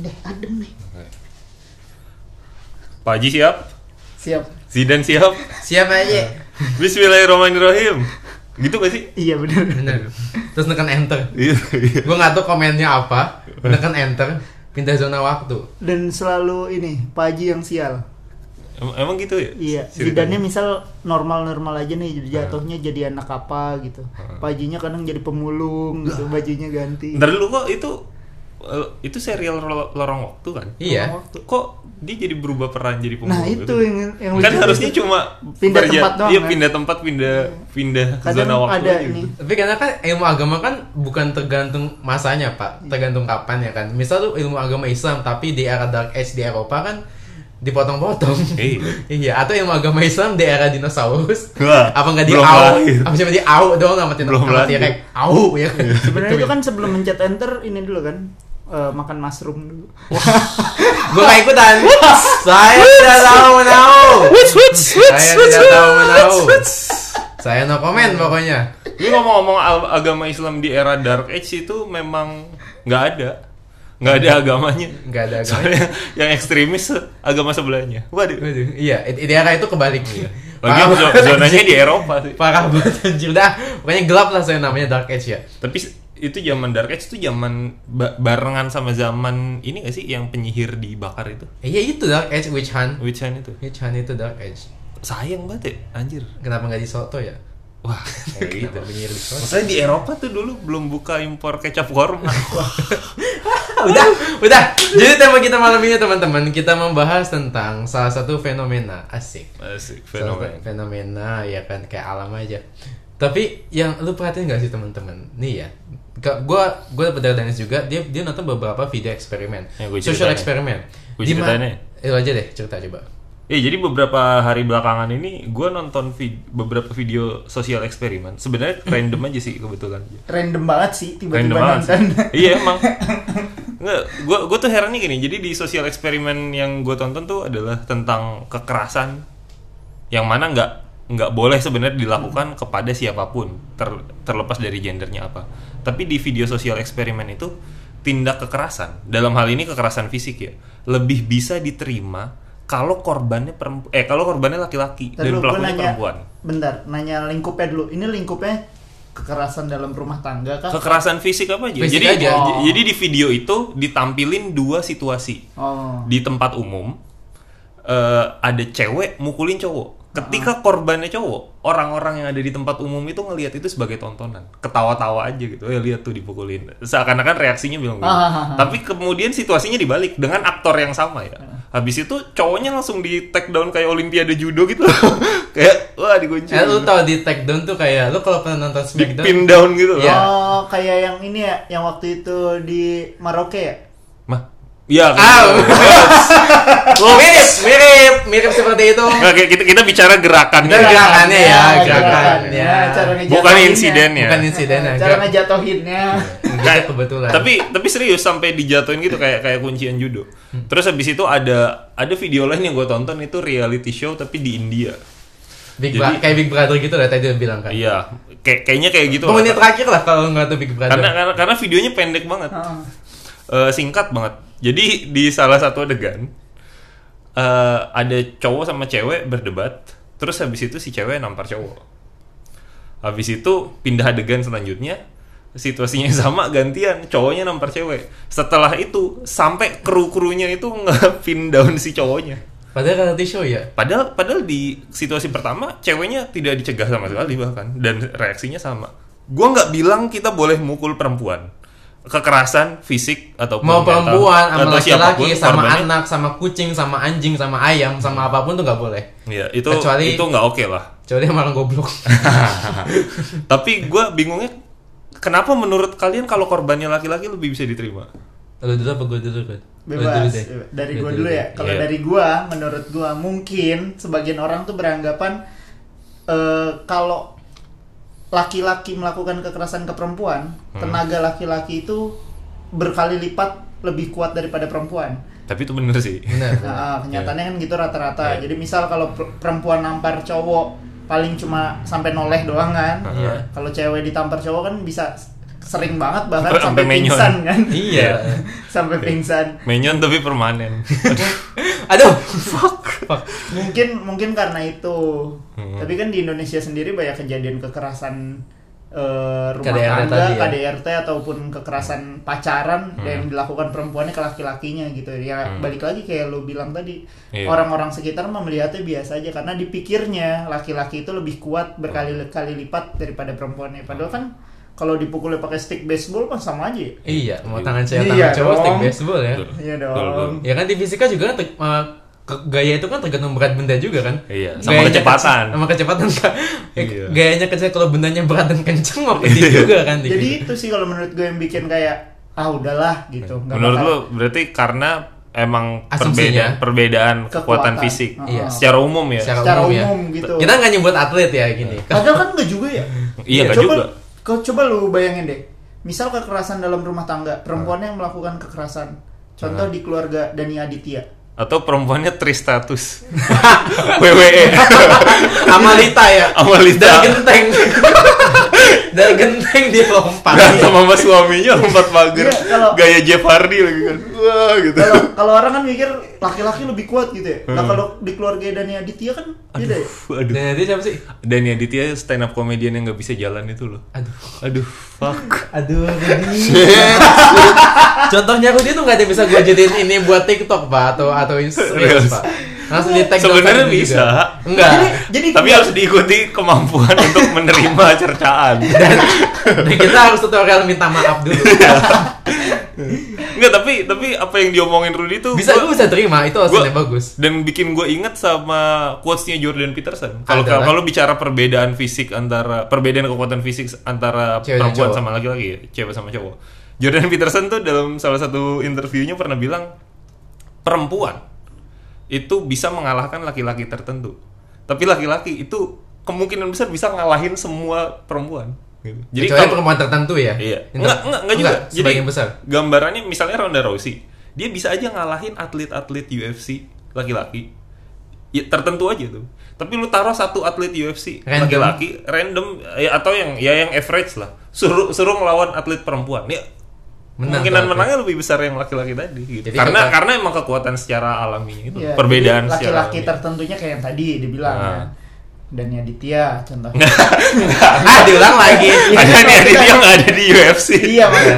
Deh, adem nih. Pak Haji siap? Siap. Zidan siap? Siapa aja? Bismillahirrahmanirrahim. Gitu gak sih? Iya bener. Bener. Terus nekan enter. Iya, iya. Gue nggak tahu komennya apa. Nekan enter, pindah zona waktu. Dan selalu ini, Pak Haji yang sial. Em- Emang gitu ya? Iya, Ceritanya? Zidannya misal normal-normal aja nih jatuhnya jadi anak apa gitu. Pak Hajinya kadang jadi pemulung gitu, bajunya ganti. Ntar dulu kok itu itu serial Lo- lorong waktu kan? Iya. Lorong waktu. Kok dia jadi berubah peran jadi pemulung? Nah, itu gitu? yang yang kan harusnya itu. cuma Pindah berja- tempat doang, Iya, kan? pindah tempat, pindah pindah kadang zona waktu ada aja ini. gitu. Tapi karena kan ilmu agama kan bukan tergantung masanya pak, tergantung kapan ya kan. Misal tuh ilmu agama Islam tapi di era Dark Age di Eropa kan dipotong-potong. Iya. iya, atau ilmu agama Islam di era dinosaurus. Wah, apa nggak di au? Apa cuma di au doang sama tin- Belum sama. T-Rex? Au ya. Sebenarnya itu kan sebelum mencet enter ini dulu kan eh, makan mushroom dulu. Gue gak ikutan. Saya tidak tahu menahu. Saya tidak tahu menahu. Saya no comment pokoknya. Ini ngomong-ngomong agama Islam di era Dark Age itu memang nggak ada, nggak ada agamanya. Nggak ada agama. Soalnya yang ekstremis agama sebelahnya. Waduh. Waduh, iya, di era itu kebalik. Lagi zo- banget, zonanya di Eropa sih. Parah banget anjir dah. Pokoknya gelap lah saya namanya Dark Age ya. Tapi itu zaman Dark Age itu zaman ba- barengan sama zaman ini gak sih yang penyihir dibakar itu? Eh, Iya itu Dark Age Witch Hunt. Witch Hunt itu. Witch Hunt itu Dark Age. Sayang banget ya, anjir. Kenapa nggak di Soto ya? Wah, kayak gitu. Penyihir di Soto? Maksudnya di Eropa tuh dulu belum buka impor kecap korma. udah, udah. Jadi tema kita malam ini teman-teman kita membahas tentang salah satu fenomena asik. Asik, fenomena. satu fenomena ya kan kayak alam aja. Tapi yang lu perhatiin gak sih teman-teman? Nih ya, Gua gua dapet dari Dennis juga dia dia nonton beberapa video eksperimen, gua social eksperimen. Ma- ceritain ya? Eh, lu aja deh cerita coba. Ya jadi beberapa hari belakangan ini gue nonton vid- beberapa video sosial eksperimen. Sebenarnya random aja sih kebetulan. Random banget sih Random tiba-tiba banget nonton. sih. iya emang. Nggak, gue gue tuh herannya gini. Jadi di sosial eksperimen yang gue tonton tuh adalah tentang kekerasan yang mana nggak nggak boleh sebenarnya dilakukan kepada siapa pun ter- terlepas dari gendernya apa. Tapi di video sosial eksperimen itu tindak kekerasan dalam hal ini kekerasan fisik ya lebih bisa diterima kalau korbannya perempuan eh kalau korbannya laki-laki dan pelakunya nanya, perempuan. Bentar, nanya lingkupnya dulu. Ini lingkupnya kekerasan dalam rumah tangga kah? Kekerasan fisik apa aja? Fisik jadi aja. j- jadi di video itu ditampilin dua situasi. Oh. Di tempat umum eh, ada cewek mukulin cowok. Ketika korbannya cowok, orang-orang yang ada di tempat umum itu ngelihat itu sebagai tontonan, ketawa-tawa aja gitu. Eh lihat tuh dipukulin. Seakan-akan reaksinya bilang gitu. Ah. Tapi kemudian situasinya dibalik dengan aktor yang sama ya. Habis itu cowoknya langsung di take down kayak olimpiade judo gitu. kayak wah digunci. Eh, lu tau di take down tuh kayak lu kalau pernah nonton di Smackdown pin down gitu loh. Iya. Oh, kayak yang ini ya, yang waktu itu di Maroke ya? Mah. Iya, Ah, oh, mirip, mirip, mirip seperti itu. Kayak kita, kita bicara gerakannya. Kita gerakannya ya, Ya, gerakannya. cara Bukan insidennya. Bukan insidennya. Cara ngejatuhinnya. Nggak, kebetulan. Tapi tapi serius sampai dijatuhin gitu kayak kayak kuncian judo. Hmm. Terus habis itu ada ada video lain yang gue tonton itu reality show tapi di India. Big Jadi- kayak Big Brother gitu lah tadi udah bilang kan. Iya, kayak kayaknya kayak gitu. Menit lah. terakhir lah kalau nggak tuh Big Brother. Karena karena karena videonya pendek banget. Heeh. Eh, singkat banget. Jadi di salah satu adegan eh, ada cowok sama cewek berdebat, terus habis itu si cewek nampar cowok. Habis itu pindah adegan selanjutnya, situasinya sama gantian, cowoknya nampar cewek. Setelah itu sampai kru-krunya itu nge-pin down si cowoknya. Padahal reality show ya. Padahal padahal di situasi pertama ceweknya tidak dicegah sama sekali bahkan dan reaksinya sama. Gua nggak bilang kita boleh mukul perempuan. Kekerasan fisik atau Mau perempuan sama laki-laki, sama korbannya- anak, sama kucing, sama anjing, sama ayam, sama apa pun tuh nggak boleh. Iya, itu Kecuali- itu nggak oke lah. Kecuali yang malah goblok. Tapi gua bingungnya kenapa menurut kalian kalau korbannya laki-laki lebih bisa diterima? Lu dulu apa gue dulu kan? Bebas. Dari gua dulu ya. Kalau Iya. dari gua, menurut gua mungkin sebagian orang tuh beranggapan eh, kalau laki-laki melakukan kekerasan ke perempuan, Hmm. tenaga laki-laki itu berkali lipat lebih kuat daripada perempuan. Tapi itu bener sih. Benar. Nah, kenyataannya kan gitu rata-rata. Iya. Jadi misal kalau per- perempuan nampar cowok paling cuma sampai noleh doang kan. Iya. Kalau cewek ditampar cowok kan bisa sering banget bahkan Sampai sampai menyon. pingsan kan Iya. sampai pingsan Menyon tapi permanen. Aduh, fuck. Mungkin mungkin karena itu Hmm. tapi kan di Indonesia sendiri banyak kejadian kekerasan eh, rumah KDRT tangga ya. KDRT ataupun kekerasan pacaran yang dilakukan perempuannya ke laki-lakinya gitu ya Hmm. balik lagi kayak lo bilang tadi Iya. orang-orang sekitar melihatnya biasa aja karena dipikirnya laki-laki itu lebih kuat berkali-kali lipat daripada perempuannya padahal kan kalau dipukulnya pakai stick baseball kan sama aja ya. Iya, mau tangan cewek Iya tangan cowok stick baseball ya. Iya dong. Ya kan di fisika juga ke- gaya itu kan tergantung berat benda juga kan. Iya, sama Gayanya kecepatan. kecil- sama kecepatan kan. Ya, Iya. Gayanya kecil kalau bendanya berat dan kenceng mau pedih juga kan. di Jadi gitu. itu sih kalau menurut gue yang bikin kayak ah udahlah gitu. nggak Menurut bakal- lu berarti karena emang Asumsinya. perbedaan perbedaan kekuatan Kekuatan. fisik Iya. secara umum ya. secara, secara umum, ya. umum gitu. Kita nggak nyebut atlet ya gini. Padahal kan enggak juga ya. Iya, nggak juga. Kau coba lu bayangin deh. Misal kekerasan dalam rumah tangga, perempuan yang melakukan kekerasan. Contoh di keluarga Dani Aditya. Atau perempuannya tristatus. WWE. Amalita ya. Amalita. Dari genteng. Dari genteng dia lompat. Berantem sama suaminya lompat pagar. Iya, kalau- Gaya Jeff Hardy lagi kan. Wah gitu. Kalau kalau orang kan mikir laki-laki lebih kuat gitu ya. Nah, Hmm. kalau di keluarga Dani Aditya kan beda ya. Aduh. Dan dia siapa sih? Dani Aditya stand up comedian yang nggak bisa jalan itu loh. Aduh. Aduh, fuck. Aduh. Contohnya Rudi tuh nggak ada bisa gue jadiin ini buat TikTok pak atau atau Instagram Serius? pak. Langsung di tag Sebenarnya juga. bisa. Enggak. Jadi, jadi Tapi harus diikuti kemampuan untuk menerima cercaan. Dan, dan kita harus tutorial minta maaf dulu. Enggak, tapi tapi apa yang diomongin Rudy tuh Bisa gua- gue bisa terima itu hasilnya gua- bagus. dan bikin gue inget sama quotesnya Jordan Peterson. Kalau kalau bicara perbedaan fisik antara perbedaan kekuatan fisik antara Cewek perempuan cowok. sama laki-laki, ya, cewek sama cowok. Jordan Peterson tuh dalam salah satu interviewnya pernah bilang perempuan itu bisa mengalahkan laki-laki tertentu. Tapi laki-laki itu kemungkinan besar bisa ngalahin semua perempuan. Gitu. Jadi kalau- perempuan tertentu ya. Iya. Enggak, enggak, enggak juga. Jadi sebagian besar. gambarannya misalnya Ronda Rousey, dia bisa aja ngalahin atlet-atlet UFC laki-laki. Ya, tertentu aja tuh. Tapi lu taruh satu atlet UFC laki-laki random ya, atau yang ya yang average lah. Suruh suruh ngelawan atlet perempuan. Ya Menang kemungkinan tuh, menangnya lebih besar yang laki-laki tadi gitu. Jadi karena kata- karena emang kekuatan secara alaminya itu Iya, perbedaan jadi secara laki-laki tertentunya kayak yang tadi dibilang Nah. ya. Dani Aditya contohnya. ah diulang lagi. ada nih ada dia nggak ada di UFC. iya maksud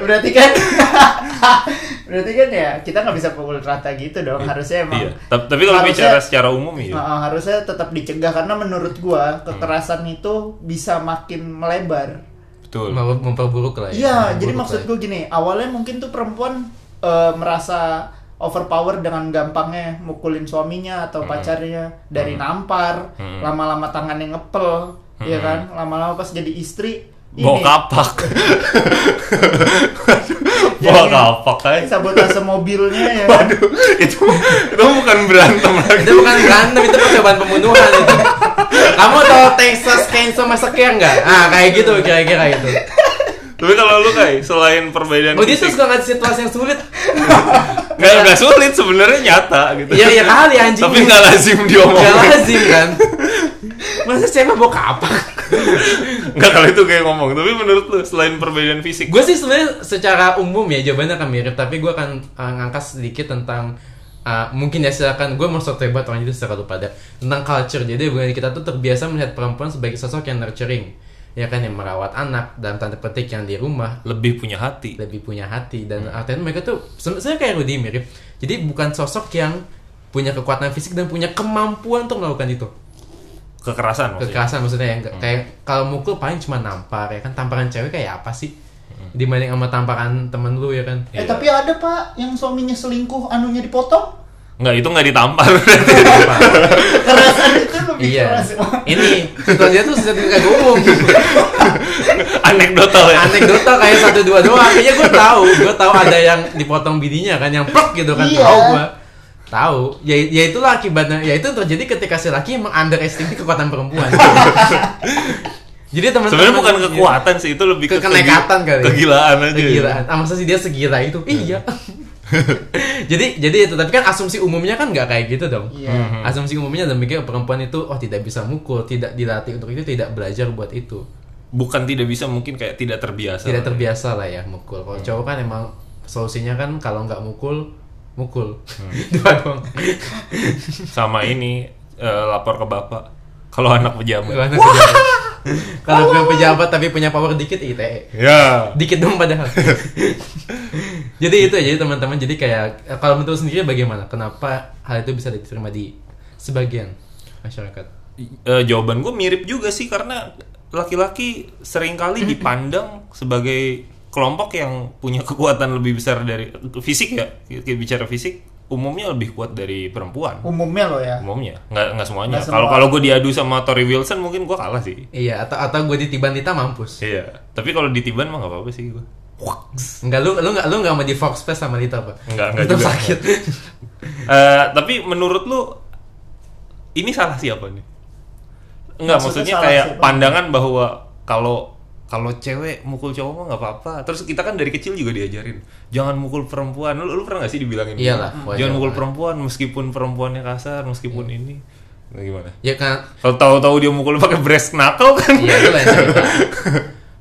berarti kan berarti kan ya kita nggak bisa pukul rata gitu dong harusnya emang Iya. Tapi, tapi kalau harusnya- bicara secara umum ya. Uh, harusnya tetap dicegah karena menurut gua kekerasan itu bisa makin melebar. Betul. Mau memperburuk lah ya. Iya, Memperburuk jadi maksud ya. gua gini, awalnya mungkin tuh perempuan uh, merasa overpower dengan gampangnya mukulin suaminya atau pacarnya dari nampar, Hmm. lama-lama tangannya ngepel, ya kan? Lama-lama pas jadi istri Bawa kapak. Bawa Jadi- kapak aja. sabotase mobilnya ya. Waduh, itu itu bukan berantem lagi. Itu bukan berantem, itu percobaan pembunuhan itu. Kamu tahu Texas Chainsaw Massacre nggak? Ah, kayak gitu kira-kira itu. Tapi kalau lu kayak selain perbedaan Oh, dia tuh suka ngasih situasi yang sulit. nggak nggak sulit sebenarnya nyata gitu. Iya, iya kali anjing. Tapi nggak lazim Gak diomongin. lazim kan? Masa cewek bawa kapak? Nggak kalau itu kayak ngomong. Tapi menurut lu selain perbedaan fisik, gue sih sebenarnya secara umum ya jawabannya akan mirip, tapi gue akan uh, ngangkat sedikit tentang uh, mungkin ya silakan gue mau suatu hebat orang itu secara lupa ada tentang culture. Jadi budaya kita tuh terbiasa melihat perempuan sebagai sosok yang nurturing, ya kan yang merawat anak dalam tanda petik yang di rumah lebih punya hati. lebih punya hati dan artinya mereka tuh sebenarnya kayak Rudy mirip. Jadi bukan sosok yang punya kekuatan fisik dan punya kemampuan untuk melakukan itu. Kekerasan maksudnya. kekerasan maksudnya yang Hmm. kayak kalau mukul paling cuma nampar ya kan tamparan cewek kayak apa sih Hmm. Dibanding sama tamparan temen lu ya kan Eh Iya. tapi ada pak yang suaminya selingkuh, anunya dipotong. Nggak, itu nggak ditampar. Itu lebih iya keras. ini situasinya tuh situasi kayak umum Anekdotal ya. anekdota kayak satu dua doang kayaknya gue tahu gue tahu ada yang dipotong bidinya kan yang plok gitu kan Iya. tahu gue tahu ya, ya itulah akibatnya ya itu terjadi ketika si laki emang underestimate kekuatan perempuan jadi teman-teman Sebenarnya bukan kekuatan sih, itu lebih ke Kekenekatan kegi- kali ya. Kegilaan aja. kegilaan ah masa sih dia segila itu iya jadi jadi itu tapi kan asumsi umumnya kan nggak kayak gitu dong Iya. Hmm. asumsi umumnya dan mikir perempuan itu oh tidak bisa mukul tidak dilatih untuk itu tidak belajar buat itu bukan tidak bisa mungkin kayak tidak terbiasa. tidak terbiasa lah ya mukul kalau cowok kan emang solusinya kan kalau nggak mukul mukul dua doang Sama ini eh, lapor ke bapak kalau anak pejabat. Kalau anak pejabat. kalau punya pejabat tapi punya power dikit ITE Ya. dikit dong padahal. Jadi itu jadi teman-teman. Jadi kayak kalau menurut sendiri bagaimana? Kenapa hal itu bisa diterima di sebagian masyarakat? Eh, jawaban gue mirip juga sih karena laki-laki sering kali dipandang sebagai kelompok yang punya kekuatan lebih besar dari fisik ya kita bicara fisik umumnya lebih kuat dari perempuan Umumnya loh ya. umumnya nggak nggak semuanya Nggak kalau semua. kalau gue diadu sama Tori Wilson mungkin gue kalah sih iya atau atau gue ditiban Tita mampus iya tapi kalau ditiban mah nggak apa-apa sih gue Enggak lu lu enggak lu enggak mau di Fox Fest sama Lita apa? Enggak, enggak juga. sakit. Eh, tapi menurut lu ini salah siapa nih? Enggak, Maksudnya maksudnya, kayak siapa? pandangan bahwa kalau kalau cewek mukul cowok mah nggak apa-apa. Terus kita kan dari kecil juga diajarin jangan mukul perempuan. Lu, lu pernah gak sih dibilangin? gitu? Iyalah, wajar Jangan mukul perempuan meskipun perempuannya kasar, meskipun ini. Nah, gimana? ya kan Kalau tahu-tahu dia mukul pakai breast knuckle kan? iya itu lain cerita.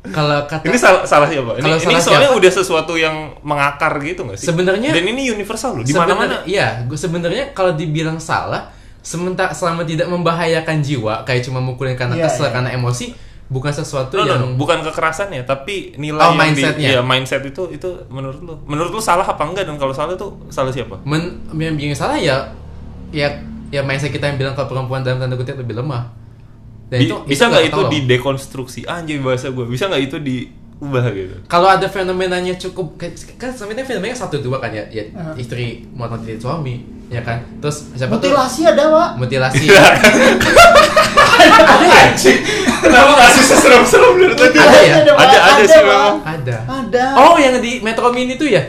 Kalau kata Ini salah, salah siapa? Ini, Kalau ini salah soalnya siapa? udah sesuatu yang mengakar gitu gak sih? Sebenarnya- dan ini universal loh. Di mana-mana. Iya, gue sebenarnya kalau dibilang salah, sementara selama tidak membahayakan jiwa, kayak cuma mukulin karena Iya, kesel iya. karena emosi, bukan sesuatu No, no, yang no, bukan kekerasan ya, tapi nilai Oh, yang di- mindsetnya. iya, mindset itu itu menurut lu. Menurut lu salah apa enggak dan kalau salah tuh salah siapa? men yang bikin salah ya ya ya mindset kita yang bilang kalau perempuan dalam tanda kutip lebih lemah. Dan Bi- bisa nggak itu ketolong. didekonstruksi? Anjir bahasa gue. Bisa nggak itu diubah gitu? kalau ada fenomenanya cukup kan kan sebenarnya fenomenanya satu dua kan ya, ya Ah. istri motong titik suami ya kan terus siapa tuh Mutilasi ada, Pak. mutilasi Iya. ada ya Kenapa kasih seserem-serem dari tadi? Ada ya? Ada, ada sih memang. ada Ada. oh yang di Metro Mini tuh ya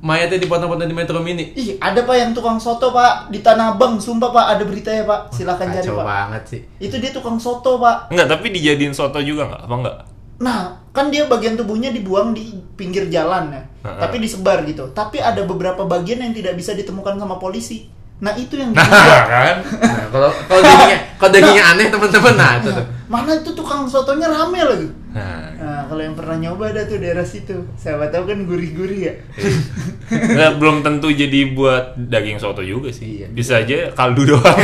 mayatnya dipotong-potong di Metro Mini Ih, ada Pak yang tukang soto, Pak, di Tanah Abang. Sumpah, Pak, ada beritanya, Pak. Silakan cari, kacau Pak. banget sih Itu dia tukang soto, Pak. Enggak, tapi dijadiin soto juga nggak? Apa enggak? Nah, kan dia bagian tubuhnya dibuang di pinggir jalan ya. Tapi disebar gitu. Tapi ada beberapa bagian yang tidak bisa ditemukan sama polisi. Nah, itu yang Nah, kan? nah, kalau kalau dagingnya kalau dagingnya aneh teman-teman. Nah itu tuh. Mana itu tukang sotonya rame lagi. Nah, Nah, kalau yang pernah nyoba ada tuh daerah situ. Siapa tahu kan gurih-gurih ya. Nggak, belum tentu jadi buat daging soto juga sih. Iya. Bisa aja kaldu doang.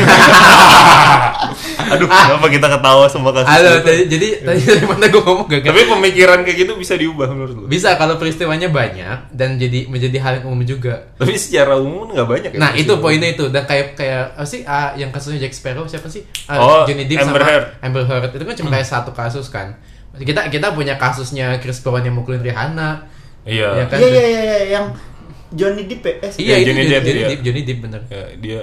Aduh, kenapa kita ketawa sama kasus halo itu? tadi jadi tadi dari mana gue ngomong gak Tapi pemikiran kayak gitu bisa diubah menurut lu? bisa kalau peristiwanya banyak dan jadi menjadi hal yang umum juga Tapi secara umum nggak banyak ya. Nah itu poinnya itu dan kayak kayak apa sih ah, yang kasusnya Jack Sparrow siapa sih Ah, Oh, Johnny Depp Amber sama Heard. Amber Heard itu kan cuma kayak satu kasus kan kita kita punya kasusnya Chris Brown yang mukulin Rihanna Iya. Ya kan? Iya, iya, iya, iya, yang Johnny Depp ya? Eh, iya Ya, Johnny Johnny Depp, iya. Depp, Johnny Depp bener Ya, dia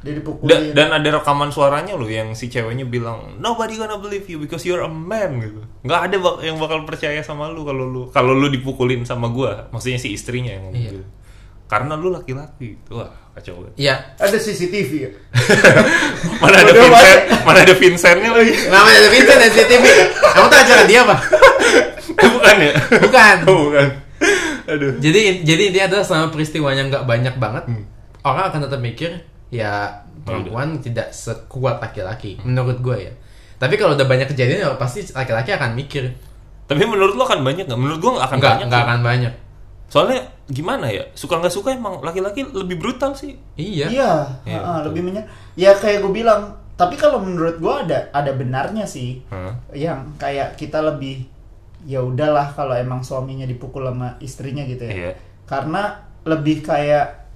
dia Da- dipukulin. dan ada rekaman suaranya loh yang si ceweknya bilang nobody gonna believe you because you're a man gitu nggak ada bak- yang bakal percaya sama lu kalau lu kalau lu dipukulin sama gua maksudnya si istrinya yang ngomong Iya. gitu karena lu laki-laki wah kacau banget Iya. Ada CCTV ya? mana ada Udah, Vincent mana ada Vincentnya lagi? Namanya ada Vincent dan CCTV kamu tahu acara dia apa? Bukan ya? Bukan. Oh, bukan. Aduh. Jadi jadi intinya adalah selama peristiwanya nggak banyak banget Hmm. orang akan tetap mikir ya perempuan tidak sekuat laki-laki menurut gue ya. Tapi kalau udah banyak kejadian ya pasti laki-laki akan mikir. Tapi menurut lu akan banyak nggak? Menurut gua nggak akan nggak banyak nggak akan banyak soalnya gimana ya suka nggak suka emang laki-laki lebih brutal sih iya Iya, betul. lebih menyer. Ya kayak gue bilang, tapi kalau menurut gue ada ada benarnya sih. Hah? Yang kayak kita lebih ya udahlah kalau emang suaminya dipukul sama istrinya gitu ya. Iya. Karena lebih kayak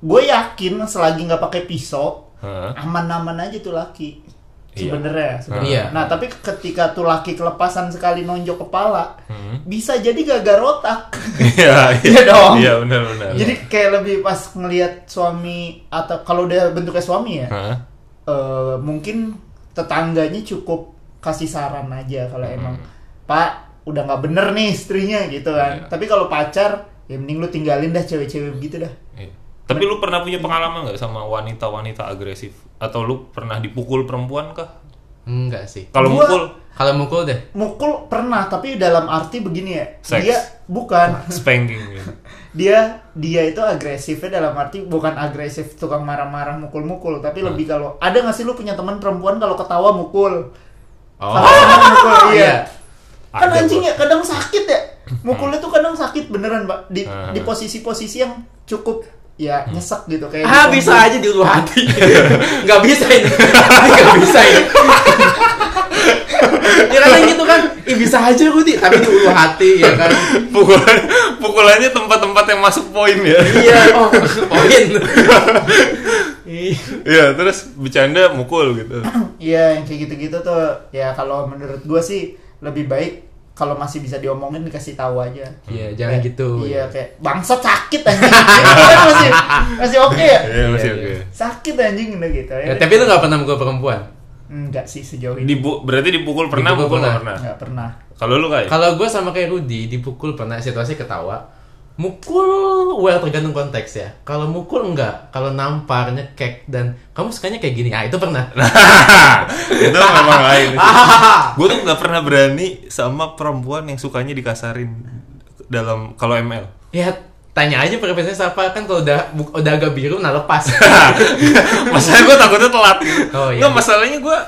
gue yakin selagi nggak pakai pisau aman-aman aja tuh laki. Sebenarnya sebenarnya. Iya. Nah tapi ketika tuh laki kelepasan sekali nonjok kepala Hmm. bisa jadi gagal otak. Iya, Iya dong. Iya, benar-benar. jadi kayak lebih pas ngelihat suami atau kalau udah bentuknya suami ya Hah? eh, mungkin tetangganya cukup kasih saran aja kalau Hmm. emang Pak udah nggak bener nih istrinya gitu kan. Iya. Tapi kalau pacar ya mending lu tinggalin dah cewek-cewek begitu dah. Tapi lu pernah punya pengalaman nggak sama wanita-wanita agresif? Atau lu pernah dipukul perempuan kah? enggak sih Kalau mukul, kalau mukul deh Mukul pernah tapi dalam arti begini ya. Seks. Dia bukan spanking gitu. dia dia itu agresifnya dalam arti bukan agresif tukang marah-marah mukul-mukul tapi Hmm. lebih kalau ada nggak sih lu punya teman perempuan kalau ketawa mukul oh Kalau mukul iya iya kan Ada, anjing gua. ya kadang sakit ya mukulnya tuh kadang sakit beneran pak di Ah. di posisi-posisi yang cukup ya nyesek gitu kayak Ah di bisa aja di ulu hati. Nggak bisa ini. Nggak bisa ini. ya kadang gitu kan, Ih, bisa aja Rudi, tapi di ulu hati ya kan. Pukulan, pukulannya tempat-tempat yang masuk poin ya. Iya, oh, poin. Iya, terus bercanda mukul gitu. Iya yang kayak gitu-gitu tuh ya kalau menurut gua sih lebih baik kalau masih bisa diomongin dikasih tahu aja. Iya, jangan Kayak- gitu. Iya kayak bangsat sakit anjing. Kan masih masih oke ya. Iya, masih Iya, oke. iya. Sakit anjing udah gitu Ya, tapi lu nggak pernah mukul perempuan. enggak sih sejauh ini. Dibu berarti dipukul pernah, Dipukul mukul nggak pernah. pernah. Enggak pernah. Kalau lu kayak Kalau gue sama kayak Rudi dipukul pernah situasi ketawa. Mukul, well tergantung konteks ya. Kalau mukul enggak, kalau nampar, nyekek dan kamu sukanya kayak gini, ah itu pernah. itu memang lain. gue tuh nggak pernah berani sama perempuan yang sukanya dikasarin dalam kalau ML. ya tanya aja preferensinya siapa kan kalau udah udah agak biru nah lepas. Masalahnya gue takutnya telat. Oh, iya. Nggak, masalahnya gue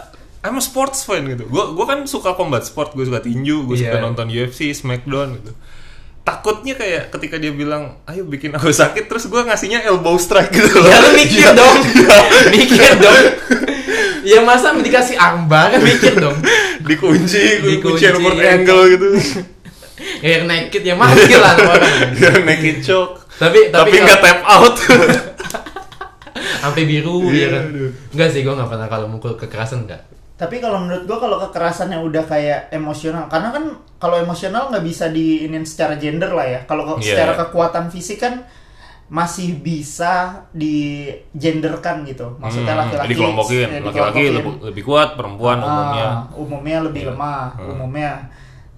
I'm a sports fan gitu. Gue gue kan suka combat sport, gue suka tinju, gue suka Iya. nonton UFC, Smackdown gitu. Takutnya kayak ketika dia bilang, ayo bikin aku sakit, terus gue ngasihnya elbow strike gitu loh. ya lu mikir Iya. dong, mikir dong. Ya masa dikasih armbar kan mikir dong. Dikunci, Dikunci, kunci remote iya. angle gitu. Hair naked ya mati lah orang. Dia naked choke. Tapi Tapi tapi, nggak tap out. sampai biru Iya, ya kan. aduh. Enggak sih gue nggak pernah kalau mukul kekerasan enggak. Tapi kalau menurut gua kalau kekerasannya udah kayak emosional, karena kan kalau emosional nggak bisa diinin secara gender lah ya. Kalau Iya, secara iya. kekuatan fisik kan masih bisa digenderkan gitu. Maksudnya Hmm, laki-laki ya, Laki-laki lebih, lebih kuat, perempuan Ah, umumnya. umumnya lebih Iya. lemah, Hmm. umumnya.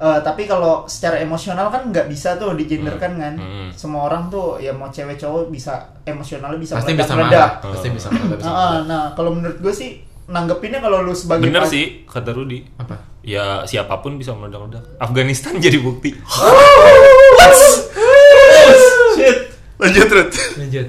Eh, tapi kalau secara emosional kan nggak bisa tuh digenderkan kan. Hmm. Semua orang tuh ya mau cewek cowok bisa emosionalnya bisa Pasti bisa meledak-meledak. marah, pasti bisa marah, bisa Ah, marah. nah, kalau menurut gue sih nanggepinnya kalau lu sebagai Bener pas- sih, kata Rudy. Apa? Ya siapa pun bisa meledak-ledak. Afghanistan jadi bukti. Shit. Lanjut, Rut. Lanjut.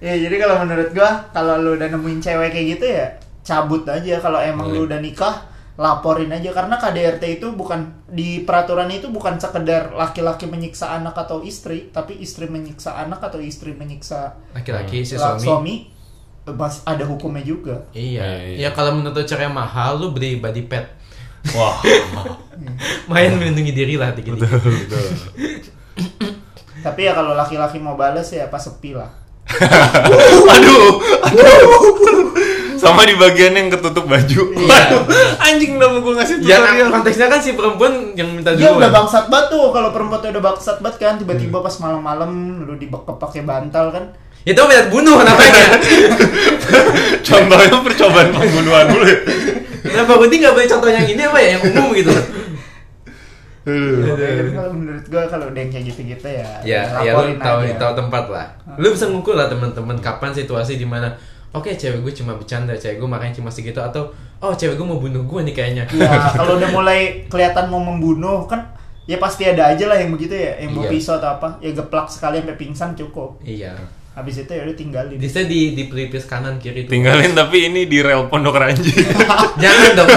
Ya jadi kalau menurut gua kalau lu udah nemuin cewek kayak gitu ya cabut aja kalau emang Boleh. lu udah nikah laporin aja karena KDRT itu bukan di peraturan itu bukan sekedar laki-laki menyiksa anak atau istri tapi istri menyiksa anak atau istri menyiksa Laki-laki si suami. suami mas ada hukumnya juga Iya. Iya, iya. Ya kalau menurut cara yang mahal lu beli body pad. Wah. Main melindungi diri lah dikit tapi ya kalau laki-laki mau bales ya pas sepi lah aduh, aduh. Sama di bagian yang ketutup baju. Iya. Anjing kenapa gue ngasih Ya tutorial? konteksnya kan si perempuan yang minta dia duluan. udah bangsat banget tuh kalau perempuan tuh udah bangsat banget kan tiba-tiba pas malam-malam lu dibekep pakai bantal kan Itu minta bunuh namanya. Contohnya percobaan pembunuhan dulu ya. Kenapa Rudy nggak boleh contoh yang ini apa ya yang umum gitu? Ya, tapi kalau menurut gua kalau udah yang kayak gitu-gitu ya ya, ya lu tahu aja. tahu tempat lah. Lu bisa ngukur lah teman-teman kapan situasi di mana Oke, cewek gue cuma bercanda, cewek gue makanya cuma segitu atau oh cewek gue mau bunuh gue nih kayaknya. Ya, kalau udah mulai kelihatan mau membunuh kan ya pasti ada aja lah yang begitu ya, yang bawa Iya. pisau atau apa, ya geplak sekali sampai pingsan cukup. Iya. Habis itu ya udah tinggalin. Bisa di di pelipis kanan kiri tuh. Tinggalin tapi ini di rel Pondok Ranji. Jangan dong.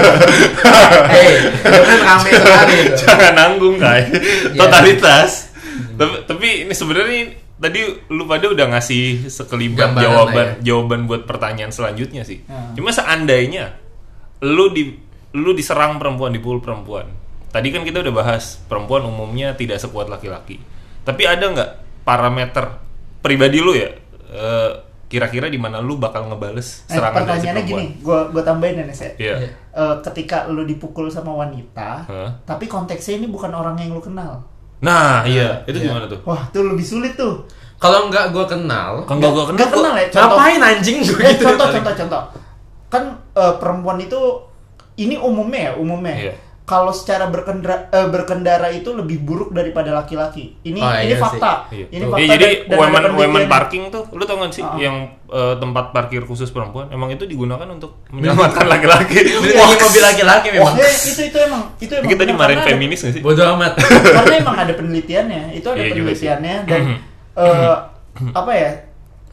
Hei, itu kan rame sekali. Jangan nanggung kai. Iya. Totalitas. Tapi, tapi ini sebenarnya tadi lu pada udah ngasih sekelibat Gambaran jawaban ya. jawaban buat pertanyaan selanjutnya sih. Hmm. Cuma seandainya lu di lu diserang perempuan dipukul perempuan. Tadi kan kita udah bahas perempuan umumnya tidak sekuat laki-laki. Tapi ada nggak parameter pribadi lu ya? eh, kira-kira di mana lu bakal ngebales Eh, serangan dari si pertanyaannya perempuan? gini, gua gua tambahin ya Nes ya. Iya. Iya. Eh, ketika lu dipukul sama wanita, Hah? tapi konteksnya ini bukan orang yang lu kenal. Nah, iya, itu Iya. gimana tuh? Wah, tuh lebih sulit tuh. Kalau nggak gue kenal, Kan gak gua kenal, Nggak gua- kenal ya, contoh. ngapain anjing gue Eh, gitu? contoh, contoh, contoh. Kan eh, perempuan itu ini umumnya ya, umumnya. Iya. Kalau secara berkendara, eh, berkendara itu lebih buruk daripada laki-laki. Ini Oh, ini iya fakta. Iya. Ini Iya, fakta. jadi dan- women women parking tuh, lu tau gak sih Ah. yang eh, tempat parkir khusus perempuan emang itu digunakan untuk menyelamatkan laki-laki. Beli lagi mobil laki-laki memang. Ya, itu itu emang itu emang Kita ada- feminis gak sih? Bodoh amat. karena emang ada penelitiannya itu ada Iya sih. penelitiannya dan eh, apa ya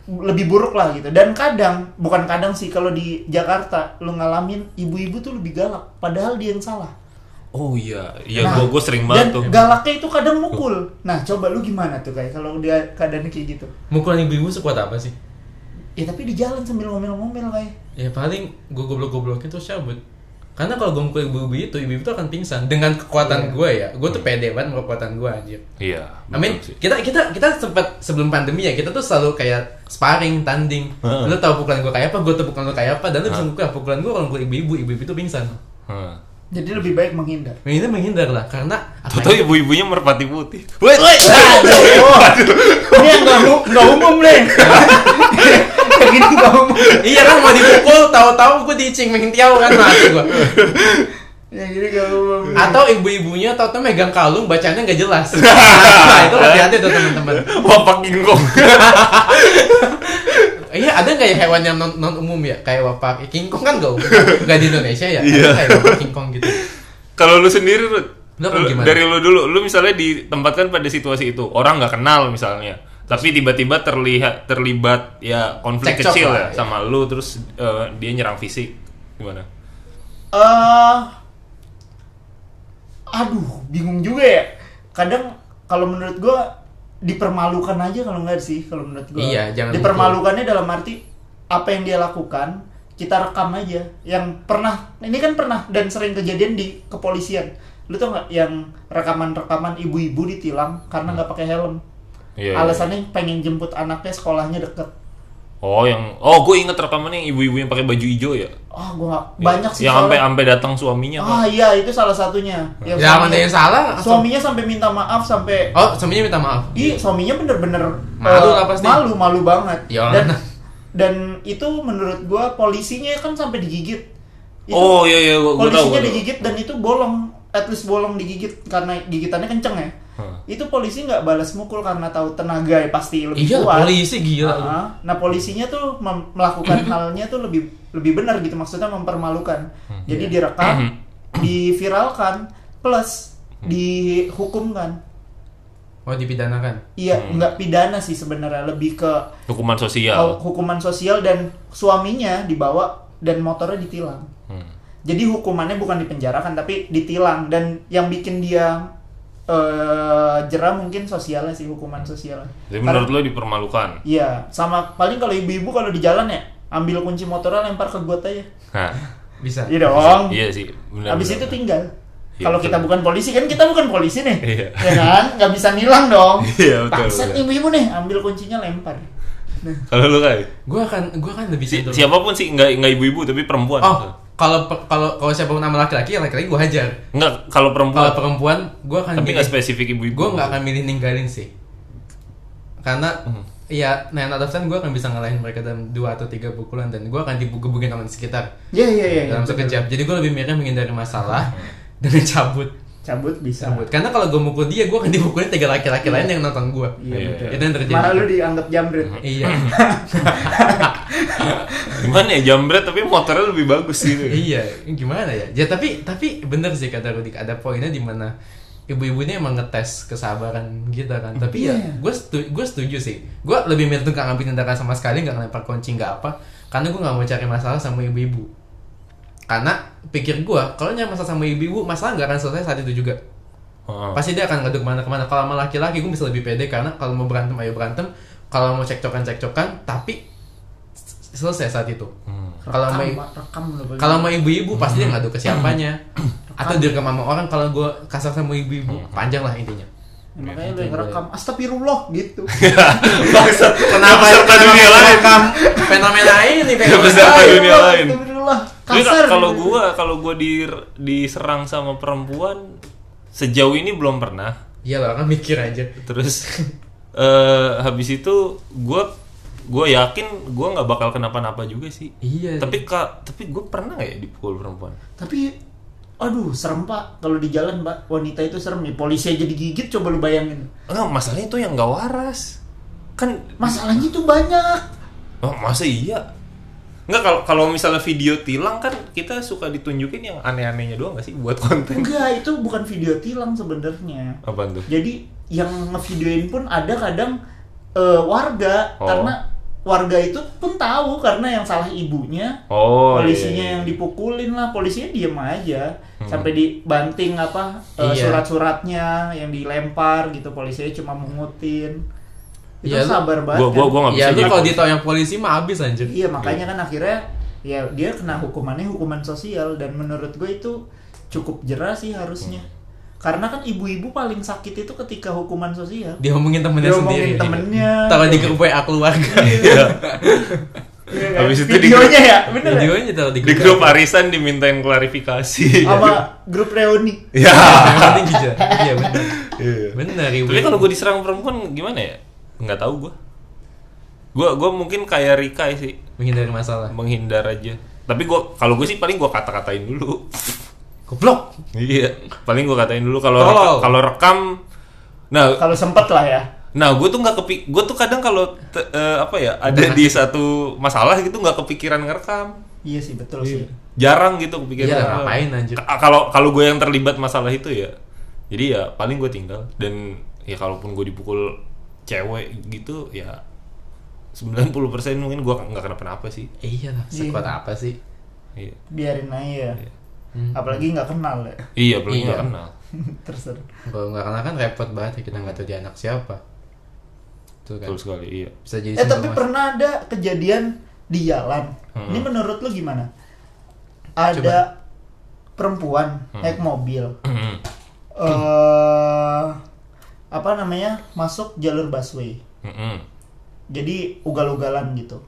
lebih buruk lah gitu dan kadang bukan kadang sih kalau di Jakarta lu ngalamin ibu-ibu tuh lebih galak padahal dia yang salah Oh iya, iya Nah, gua gua sering dan banget tuh. galaknya itu kadang mukul nah coba lu gimana tuh kayak kalau dia keadaannya kayak gitu Mukulan ibu-ibu sekuat apa sih? ya tapi di jalan sambil ngomel-ngomel kayak Ya paling gue goblok-goblokin terus cabut. Karena kalau gue mukul ibu-ibu itu, ibu-ibu itu akan pingsan dengan kekuatan gue ya. Gue tuh pede banget sama kekuatan gue anjir. Iya. Amin. betul sih. Kita kita kita sempat sebelum pandemi ya kita tuh selalu kayak sparring, tanding. Heeh. Lu tahu pukulan gue kayak apa, gue tahu pukulan lu kayak apa, dan lu bisa mukul pukulan gue kalau mukul ibu-ibu, ibu-ibu itu pingsan. Jadi lebih baik menghindar Ini menghindar lah karena ya? ibu-ibunya merpati putih. Wait, ini yang nggak hu- nggak umum kayak gini nggak umum iya kan mau dipukul, tahu-tahu gue dicing mengintiau kan mati gue. ya gini nggak umum Atau ibu-ibunya tahu-tahu megang kalung bacanya nggak jelas. Nah, itu hati-hati tuh teman-teman. Wapak kingkong. Iya, ada nggak ya hewan yang non, non umum ya? Kayak wapak King Kong kan nggak umum, nggak di Indonesia ya? Iya. Kayak wapak King Kong gitu. Kalau lu sendiri Lu gimana? dari lu dulu, lu misalnya ditempatkan pada situasi itu, orang nggak kenal misalnya, tapi tiba-tiba terlihat terlibat ya konflik Cekcok kecil lah, ya ya. sama lu, terus eh, dia nyerang fisik, gimana? eh aduh bingung juga ya kadang kalau menurut gua dipermalukan aja kalau nggak sih kalau menurut gua. Iya, jangan dipermalukannya dalam arti apa yang dia lakukan kita rekam aja. Yang pernah ini kan pernah dan sering kejadian di kepolisian. Lu tau nggak yang rekaman-rekaman ibu-ibu ditilang karena nggak pakai helm? Iya, iya. alasannya pengen jemput anaknya sekolahnya deket Oh yang, oh gue inget rekamannya yang ibu-ibu yang pakai baju hijau ya, ah gua nggak banyak sih yang sampai soalnya. sampai datang suaminya ah pak. iya itu salah satunya yang Ya mana yang salah? atau- suaminya sampai minta maaf sampai Oh, suaminya minta maaf. Ih, suaminya bener-bener Malu eh, lah pasti. malu malu banget Ya dan dan itu menurut gua polisinya kan sampai digigit Itu Oh iya iya, gue tahu. polisinya gua tahu. digigit dan itu bolong at least bolong digigit karena gigitannya kenceng ya. Itu polisi nggak balas mukul karena tahu tenaga ya pasti lebih Iya, kuat polisi gila. lu. Ah, nah polisinya tuh melakukan halnya tuh lebih lebih benar gitu maksudnya mempermalukan Hmm. jadi Iya. direkam diviralkan plus dihukumkan Oh, dipidanakan. Iya, Hmm. nggak pidana sih sebenarnya, lebih ke Hukuman sosial. hukuman sosial dan suaminya dibawa dan motornya ditilang. Hmm. Jadi hukumannya bukan dipenjarakan tapi ditilang dan yang bikin dia eh jerah mungkin sosialnya sih hukuman sosial. Jadi menurut lo dipermalukan. Iya, sama paling kalau ibu-ibu kalau di jalan ya ambil kunci motornya lempar ke got aja. Nah, Bisa. Iya dong. iya sih. Benar, Habis benar, itu benar. tinggal. Iya, Kalau kita bukan polisi kan kita bukan polisi nih. Iya. Ya kan? Nggak bisa nilang dong. Iya, betul, betul. ibu-ibu nih, ambil kuncinya lempar. Nah, Kalau lo kayak Gua akan gua kan lebih si, siapa pun sih nggak nggak ibu-ibu tapi perempuan. Oh, kalau kalau kalau siapa pun nama laki-laki, ya laki-laki gua hajar. Enggak, kalau perempuan. Kalau perempuan, gua akan tapi nggak spesifik ibu-ibu. Gue nggak akan milih ninggalin sih. Karena Hmm. ya nine out of ten gue akan bisa ngalahin mereka dalam dua atau tiga pukulan dan gue akan dibugebukin orang di sekitar Iya iya iya. dalam betul. sekejap. Jadi gue lebih milih menghindari masalah dengan cabut. Cabut bisa. Cabut. Karena kalau gue mukul dia, gue akan dipukulin tiga laki-laki lain yang nonton gue. Iya Iya, betul. iya. Itu yang terjadi. Malah lu dianggap jambret. Iya. Gimana ya jambret tapi motornya lebih bagus gitu. iya. Gimana ya? Ya tapi tapi bener sih kata Rudik ada poinnya di mana ibu-ibunya emang ngetes kesabaran kita kan. Tapi ya Iya. gue setuju, gue setuju sih. Gue lebih milih tuh gak ngambil tindakan sama sekali, gak ngelempar kunci, gak apa. Karena gue gak mau cari masalah sama ibu-ibu. Karena pikir gue, kalau masalah sama ibu-ibu, masalah gak akan selesai saat itu juga. Heeh. Pasti dia akan ngeduk ke mana-kemana. Kalau sama laki-laki gue bisa lebih pede karena kalau mau berantem ayo berantem. Kalau mau cekcokan-cekcokan, tapi s- selesai saat itu. Hmm. Kalau bagaimana. kalau mau ibu-ibu pasti dia ngadu ke siapanya. Atau direkam sama orang kalau gue kasar sama ibu-ibu, panjang lah intinya. Ya, makanya lu yang rekam astagfirullah gitu. Bangsat. Kenapa Peserta dunia lain. rekam fenomena ini? fenomena dunia lain. Kasar. kalau gua kalau gua di diserang sama perempuan sejauh ini belum pernah. Iya lah, kan mikir aja. Terus eh habis itu gua gua yakin gua nggak bakal kenapa-napa juga sih. Iya. Tapi kak, tapi gue pernah nggak ya dipukul perempuan? Tapi aduh serem pak kalau di jalan mbak wanita itu serem nih polisi aja digigit coba lu bayangin Enggak, masalahnya itu yang nggak waras. Kan masalahnya tuh banyak oh, masa iya? Enggak kalau kalau misalnya video tilang kan kita suka ditunjukin yang aneh-anehnya doang gak sih buat konten? enggak itu bukan video tilang sebenarnya Apaan tuh? jadi yang ngevideoin pun ada kadang eh, warga Oh. karena warga itu pun tahu karena yang salah ibunya Oh, polisinya iya. yang dipukulin lah polisinya diem aja sampai dibanting apa Iya. surat-suratnya yang dilempar gitu polisinya cuma mengutin itu Iya, lu- sabar banget Gua gua kan. gua nggak bisa Ya kalau yang polisi mah habis anjir. iya makanya kan akhirnya ya dia kena hukumannya hukuman sosial dan menurut gue itu cukup jerah sih harusnya karena kan ibu-ibu paling sakit itu ketika hukuman sosial Dia ngomongin temennya Diomongin sendiri. temennya. Taruh di grup WA keluarga. Iya. Iya kan? Habis itu di videonya ya bener ya? Videonya taruh di Di grup arisan dimintain klarifikasi. sama grup reuni Ya. Jujur. Iya benar. Iya. Benar ibu. Tapi kalau gue diserang perempuan gimana ya? Nggak tahu gue. Gue gue mungkin kayak Rika sih menghindari masalah. menghindar aja. Tapi gue kalau gue sih paling gue kata-katain dulu. Goblok. iya. Paling gue katain dulu kalau reka- kalau rekam. Nah, kalau sempet lah ya nah gue tuh nggak kepik. Gue tuh kadang kalau eh, apa ya ada di satu masalah gitu nggak kepikiran ngerekam. iya sih betul sih Jarang gitu kepikiran. Iya, ngapain, anjir? Ka- Kalau kalau gue yang terlibat masalah itu ya. Jadi ya paling gue tinggal dan ya kalaupun gue dipukul cewek gitu ya 90% mungkin gue nggak kenapa-napa sih. Iya lah, sekuat apa sih? Iya. biarin aja Iya. Hmm. apalagi nggak kenal ya Iya, belum Iya. nggak kenal. terserah Kalau nggak kenal kan repot banget ya kita nggak tahu dia anak siapa. Tuh kan. Betul sekali, iya. Bisa jadi eh tapi single pernah ada kejadian di jalan Hmm. ini menurut lu gimana ada perempuan Hmm. naik mobil eh apa namanya masuk jalur busway Mm-mm. jadi ugal-ugalan gitu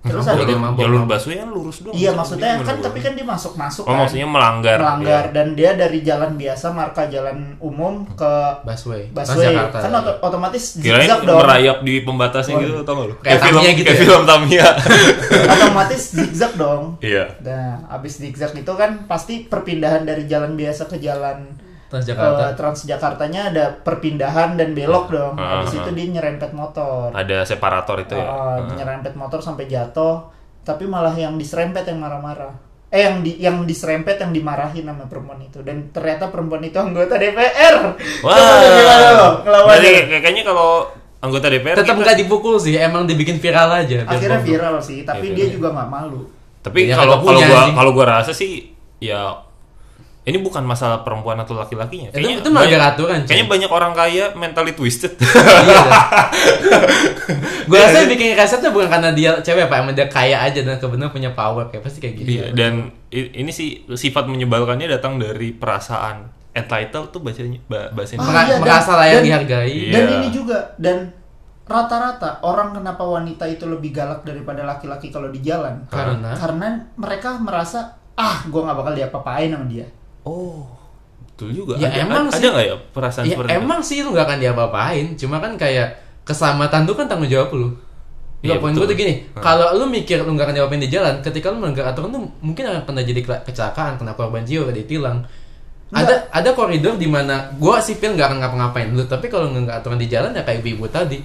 terus ada mabok, Jalur busway kan lurus doang. iya Maksudnya kan tapi kan dia masuk masuk Oh, maksudnya melanggar. melanggar Iya. dan dia dari jalan biasa marka jalan umum ke busway. busway kan oto- otomatis Kirain zigzag dong merayap di pembatasnya Oh. gitu, tau gak lu? Kayak film, Tamiya gitu kayak ya? film Tamiya. otomatis zigzag dong Iya. Nah, abis zigzag itu kan pasti perpindahan dari jalan biasa ke jalan Transjakarta. eh, Transjakartanya ada perpindahan dan belok dong. Ah, Habis ah. itu dia nyerempet motor. Ada separator itu ya. Ah, nyerempet motor sampai jatuh, tapi malah yang diserempet yang marah-marah. Eh yang di yang diserempet yang dimarahin sama perempuan itu dan ternyata perempuan itu anggota DPR. Wah. Ngelawannya? Jadi kayak- kayaknya kalau anggota DPR Tetap kita- nggak dipukul sih, emang dibikin viral aja. biar Akhirnya viral sih, tapi Iya, dia viral. juga nggak malu. Tapi Ya, kalau kalau gua kalau gua rasa sih ya ini bukan masalah perempuan atau laki-lakinya. Itu- Kayaknya itu melanggar banyak- aturan, cuy. Kayaknya banyak orang kaya mentally twisted. Iya. gue rasa yang bikin kaset tuh bukan karena dia cewek pak, emang dia kaya aja dan kebetulan punya power kayak pasti kayak gitu. Iya, dan ini sih sifat menyebalkannya datang dari perasaan entitled tuh bacanya ba- bahasa Ah, Indonesia. Iya, merasa layak dan- dihargai. Iya. Dan ini juga dan rata-rata orang kenapa wanita itu lebih galak daripada laki-laki kalau di jalan? Karena Karena mereka merasa ah gue nggak bakal diapa-apain sama dia. Oh, betul juga. Ya, ada, emang ada sih. nggak ya perasaan ya seperti itu? emang sih lu gak akan diapa-apain, cuma kan kayak keselamatan tuh kan tanggung jawab lu. Iya, poin gue tuh gini, Hmm. kalau lu mikir lu gak akan diapa-apain di jalan, ketika lu melanggar aturan tuh mungkin akan pernah jadi kecelakaan, kena korban jiwa, ditilang. Ada ada koridor di mana gua sipil nggak akan ngapa-ngapain lu, tapi kalau nggak aturan di jalan ya kayak ibu-ibu tadi.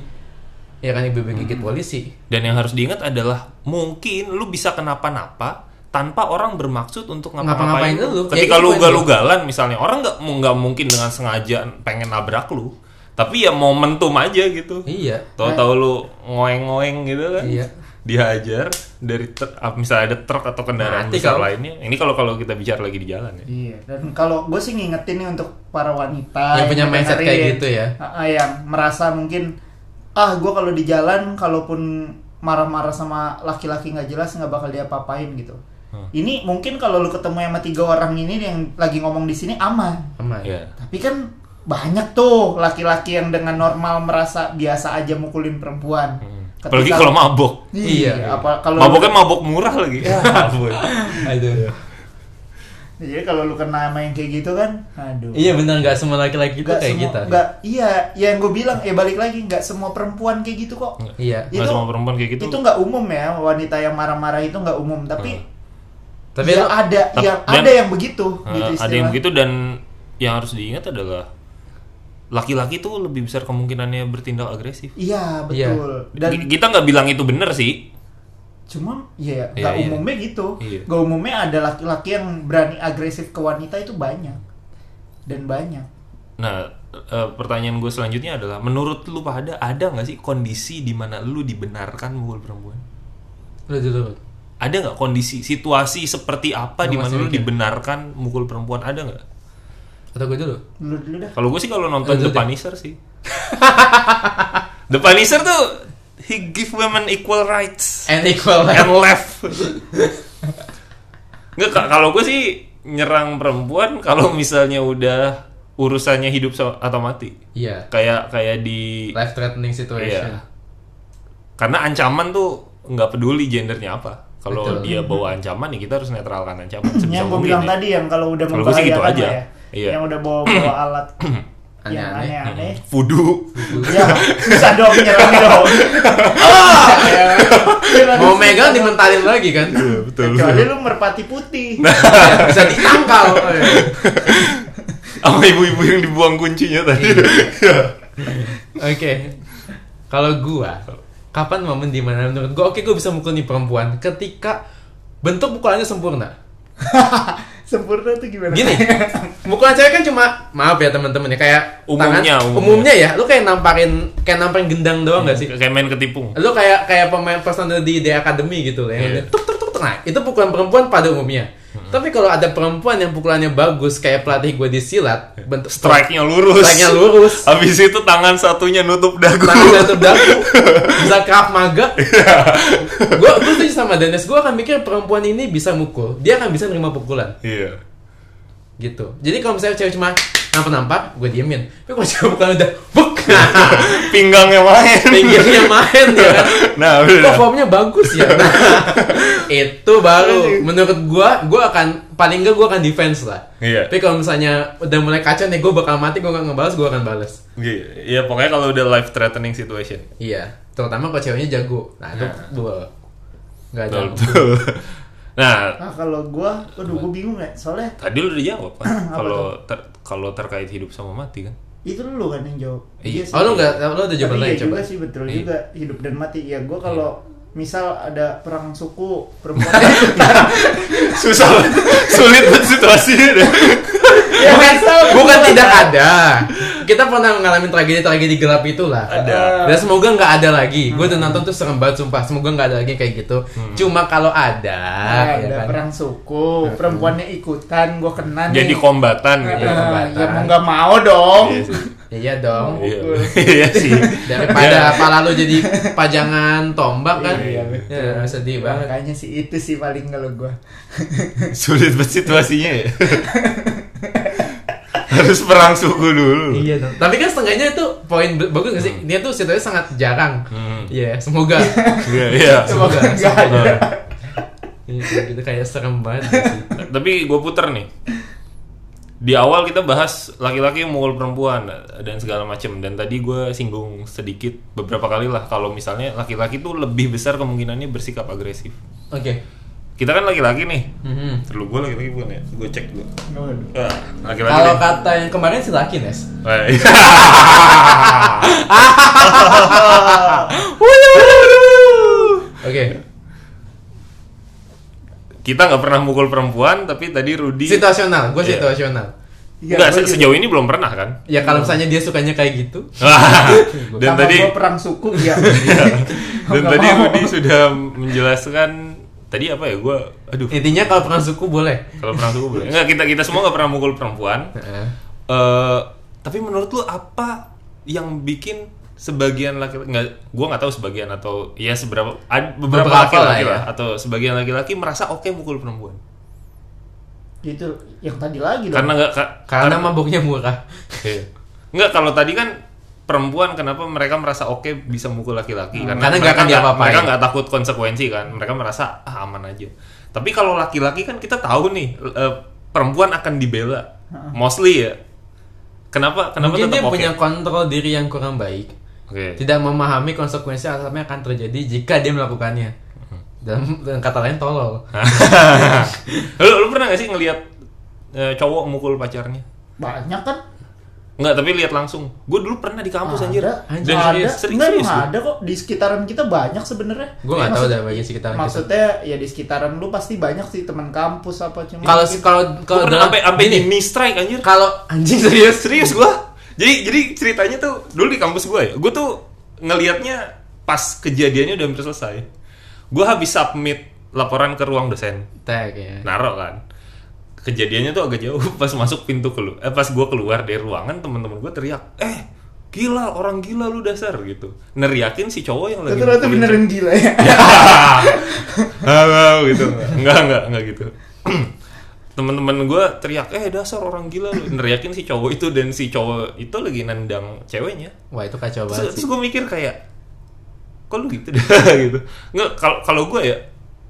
Ya kan ibu-ibu Hmm. gigit polisi. Dan yang harus diingat adalah mungkin lu bisa kenapa-napa tanpa orang bermaksud untuk Ngapa-ngapain ngapa-ngapain lu. lu. Ketika Ya, lu ugal-ugalan misalnya, orang nggak nggak mungkin dengan sengaja pengen nabrak lu. Tapi ya momentum aja gitu. Iya. Tahu-tahu lu ngoeng-ngoeng gitu kan. Iya. Dihajar dari truk, ah, misalnya ada truk atau kendaraan Mati besar kau. lainnya. Ini kalau kalau kita bicara lagi di jalan ya. Iya. Dan kalau gue sih ngingetin nih untuk para wanita Yang punya mindset kayak gitu ya. yang merasa mungkin ah gue kalau di jalan kalaupun marah-marah sama laki-laki nggak jelas nggak bakal diapa-apain gitu. Hmm. Ini mungkin kalau lu ketemu sama tiga orang ini yang lagi ngomong di sini aman. Aman. Iya. Tapi kan banyak tuh laki-laki yang dengan normal merasa biasa aja mukulin perempuan. Hmm. Ketika- Apalagi kalau mabok. Iya. apa kalau Maboknya mabok murah lagi. Ya. Aduh. Jadi kalau lu kena sama yang kayak gitu kan, aduh. Iya benar nggak semua laki-laki itu kayak semua, kita. nggak, iya, yang gue bilang, eh balik lagi, nggak semua perempuan kayak gitu kok. Iya. Itu- semua perempuan kayak gitu. Itu nggak umum ya, wanita yang marah-marah itu nggak umum, tapi, Tapi ya lu- ada, Tap- yang dan- ada yang begitu, Uh, gitu ada yang begitu dan yang harus diingat adalah laki-laki tuh lebih besar kemungkinannya bertindak agresif. Iya Iya. betul. Dan G- kita nggak bilang itu bener sih. cuma ya Iya, nggak iya. umumnya gitu. Iya. Nggak umumnya ada laki-laki yang berani agresif ke wanita itu banyak dan banyak. Nah, eh, pertanyaan gue selanjutnya adalah menurut lu pada ada nggak sih kondisi di mana lu dibenarkan mukul perempuan Lu dulu. Ada nggak kondisi situasi seperti apa di mana lu dibenarkan mukul perempuan ada nggak Atau gue dulu? Dulu dulu dah. kalau gue sih kalau nonton The. Punisher sih The Punisher tuh he give women equal rights And equal and left nggak Kak, kalau gue sih nyerang perempuan kalau misalnya udah urusannya hidup atau mati Iya. kayak kayak di Life threatening situation. Iya. karena ancaman tuh nggak peduli gendernya apa kalau Betul. dia bawa ancaman ya kita harus netralkan ancaman sebisa yang gue mungkin bilang ya. tadi yang kalau udah Kalau sih gitu membahayakan aja. ya. Iya. Yang udah bawa bawa alat yang Aneh-aneh. Fudu ya susah dong nyerang dong. Ah. Mau megang dimentalin lagi kan? betul Kecuali lu merpati putih. Nah. Iya, bisa ditangkal. sama ibu-ibu yang dibuang kuncinya tadi Iya. Oke. Kalau gua, kapan momen di mana menurut gua oke gua bisa mukul nih perempuan ketika bentuk pukulannya sempurna. Sempurna tuh gimana? Gini, mukulan cewek kan cuma maaf ya teman-teman ya kayak Umumnya, tangan, umumnya. ya, lu kayak namparin kayak namparin gendang doang gak sih? kayak main ketipung Lu kayak kayak pemain personal di The Academy gitu Iya. dia tuk tuk tuk tuk. Nah, itu pukulan perempuan pada umumnya. Tapi kalau ada perempuan yang pukulannya bagus kayak pelatih gue di silat, bentuk strike-nya lurus. Strike-nya lurus, habis itu tangan satunya nutup dagu. Tangan satu dagu, bisa krav maga. gue gue setuju sama Dennis, gue akan mikir perempuan ini bisa mukul, dia akan bisa nerima pukulan. Iya gitu. Jadi kalau misalnya cewek cuma nampak-nampak, gue diemin. Tapi kalau cewek bukan udah buk, pinggangnya main pinggirnya main ya kan. nah udah formnya bagus ya? Nah, itu baru menurut gua, gua akan paling enggak gua akan defense lah. Iya. Tapi kalau misalnya udah mulai kacau nih, gua bakal mati, gua gak ngebalas, gua akan balas. Iya, iya, pokoknya kalau udah life threatening situation Iya, terutama kalau ceweknya jago. Nah, itu gua nggak ada. nah Nah kalau gua, aduh gua bingung ya. Soalnya tadi lu udah jawab kan kalau ter- kalau terkait hidup sama mati kan itu lu kan yang jawab. Iya. sih. Oh, lu nggak, lu ada jawaban lain iya coba. juga sih betul Iya. juga hidup dan mati. Ya gua kalau misal ada perang suku perempuan susah sulit banget situasinya deh ya bukan, bukan gua tidak ada. Kita pernah mengalami tragedi-tragedi gelap itulah. Ada. Dan semoga nggak ada lagi. Gue udah nonton tuh serem banget sumpah. Semoga nggak ada lagi kayak gitu. Cuma kalau ada, Nah, ya ada kan? perang suku, perempuannya ikutan, gua kena nih. jadi kombatan gitu Iya, Ah, kombatan. ya mau nggak mau dong. Iya. Iya dong. Iya. Iya sih. Daripada pala lu jadi pajangan tombak kan. Iya, Ya, sedih banget. Makanya sih itu sih paling kalau gua. Sulit banget situasinya ya. Harus perang suku dulu. Iya dong. Tapi kan setengahnya itu poin bagus gak sih? Dia tuh situasinya sangat jarang. Hmm. Iya, semoga. Iya, iya. semoga. Semoga semoga. Iya, gitu kayak serem banget sih. Tapi gue puter nih. Di awal kita bahas laki-laki yang mukul perempuan dan segala macam dan tadi gue singgung sedikit beberapa kali lah kalau misalnya laki-laki tuh lebih besar kemungkinannya bersikap agresif. Oke. Kita kan laki-laki nih. Mhm. Terlalu gue laki-laki bukan ya? Gue cek dulu. Ah, laki-laki. Kalau kata yang kemarin si laki Nes. Wah, iya. Oke. kita nggak pernah mukul perempuan tapi tadi Rudi Situasional, gue Iya. situasional. Iya, Enggak, se- sejauh ini belum pernah kan? Ya kalau misalnya dia sukanya kayak gitu, dan Sama tadi perang suku ya. dan tadi. Rudi sudah menjelaskan tadi apa ya? Gua aduh. intinya kalau perang suku boleh. Kalau perang suku boleh. Enggak, kita kita semua nggak pernah mukul perempuan. Heeh. Eh, tapi menurut lu apa yang bikin sebagian laki-laki nggak gua nggak tahu sebagian atau ya seberapa ada beberapa, Beberapa laki-laki lah ya. lah atau sebagian laki-laki merasa oke mukul perempuan. itu yang tadi lagi dong. Karena nggak ka- Karena mabuknya murah. Iya. Enggak kalau tadi kan perempuan kenapa mereka merasa oke bisa mukul laki-laki Hmm. Karena nggak akan mereka diapa-apain. mereka nggak takut konsekuensi kan mereka merasa ah aman aja tapi kalau laki-laki kan kita tahu nih eh, perempuan akan dibela mostly ya kenapa kenapa Mungkin tetap dia oke punya kontrol diri yang kurang baik. oke Tidak memahami konsekuensi apa yang akan terjadi jika dia melakukannya. Dan, dan kata lain tolol. lu, lu pernah gak sih ngelihat eh, cowok mukul pacarnya Banyak kan? Enggak, tapi lihat langsung. Gue dulu pernah di kampus anjir. Ada, Anjir, Dan ada. serius, Enggak, serius ada kok di sekitaran kita banyak sebenarnya. Gue nggak tahu Maksud- dah bagi sekitar kita. Maksudnya ya di sekitaran lu pasti banyak sih teman kampus apa cuma Kalau kalau kalau sampai sampai di strike anjir. kalau anjing serius Serius gua jadi jadi ceritanya tuh dulu di kampus gue ya gue tuh ngelihatnya pas kejadiannya udah hampir selesai gue habis submit laporan ke ruang dosen Tag ya. naruh kan kejadiannya tuh agak jauh pas masuk pintu kelu eh pas gue keluar dari ruangan teman-teman gue teriak eh gila orang gila lu dasar gitu. Neriakin si cowok yang lagi Itu ternyata beneran gila ya. Halo gitu. Enggak enggak enggak gitu. Teman-teman gue teriak eh dasar orang gila lu. Neriakin si cowok itu dan si cowok itu lagi nendang ceweknya. Wah itu kacau terus, banget terus sih. gue mikir kayak kok lu gitu gitu. Nggak kalau kalau gue ya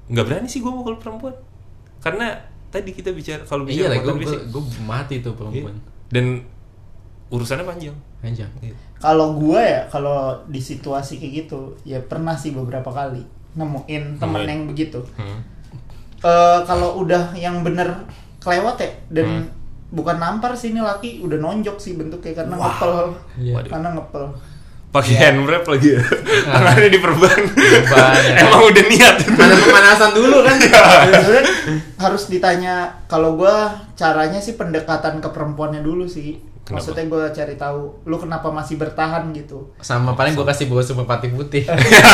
nggak berani sih gue mukul perempuan. Karena tadi kita bicara kalau Iya bicara lah, gue motor fisik gue mati tuh Iya. perempuan. dan urusannya panjang Anjang. Kalau gua ya, kalau di situasi kayak gitu, ya pernah sih beberapa kali nemuin temen Nemuin. yang begitu. Hmm. Eh kalau udah yang bener kelewat ya dan Hmm. bukan nampar sih ini laki udah nonjok sih bentuknya karena Wah. ngepel. Iya. Waduh. Karena ngepel. Pakai Iya. hand wrap lagi ya tangannya diperban Perban, ya. emang udah niat Mana pemanasan dulu kan? Sebenarnya harus ditanya kalau gua caranya sih pendekatan ke perempuannya dulu sih. Kenapa? Maksudnya gua cari tahu lu kenapa masih bertahan gitu. Sama paling gue kasih brosur merpati putih.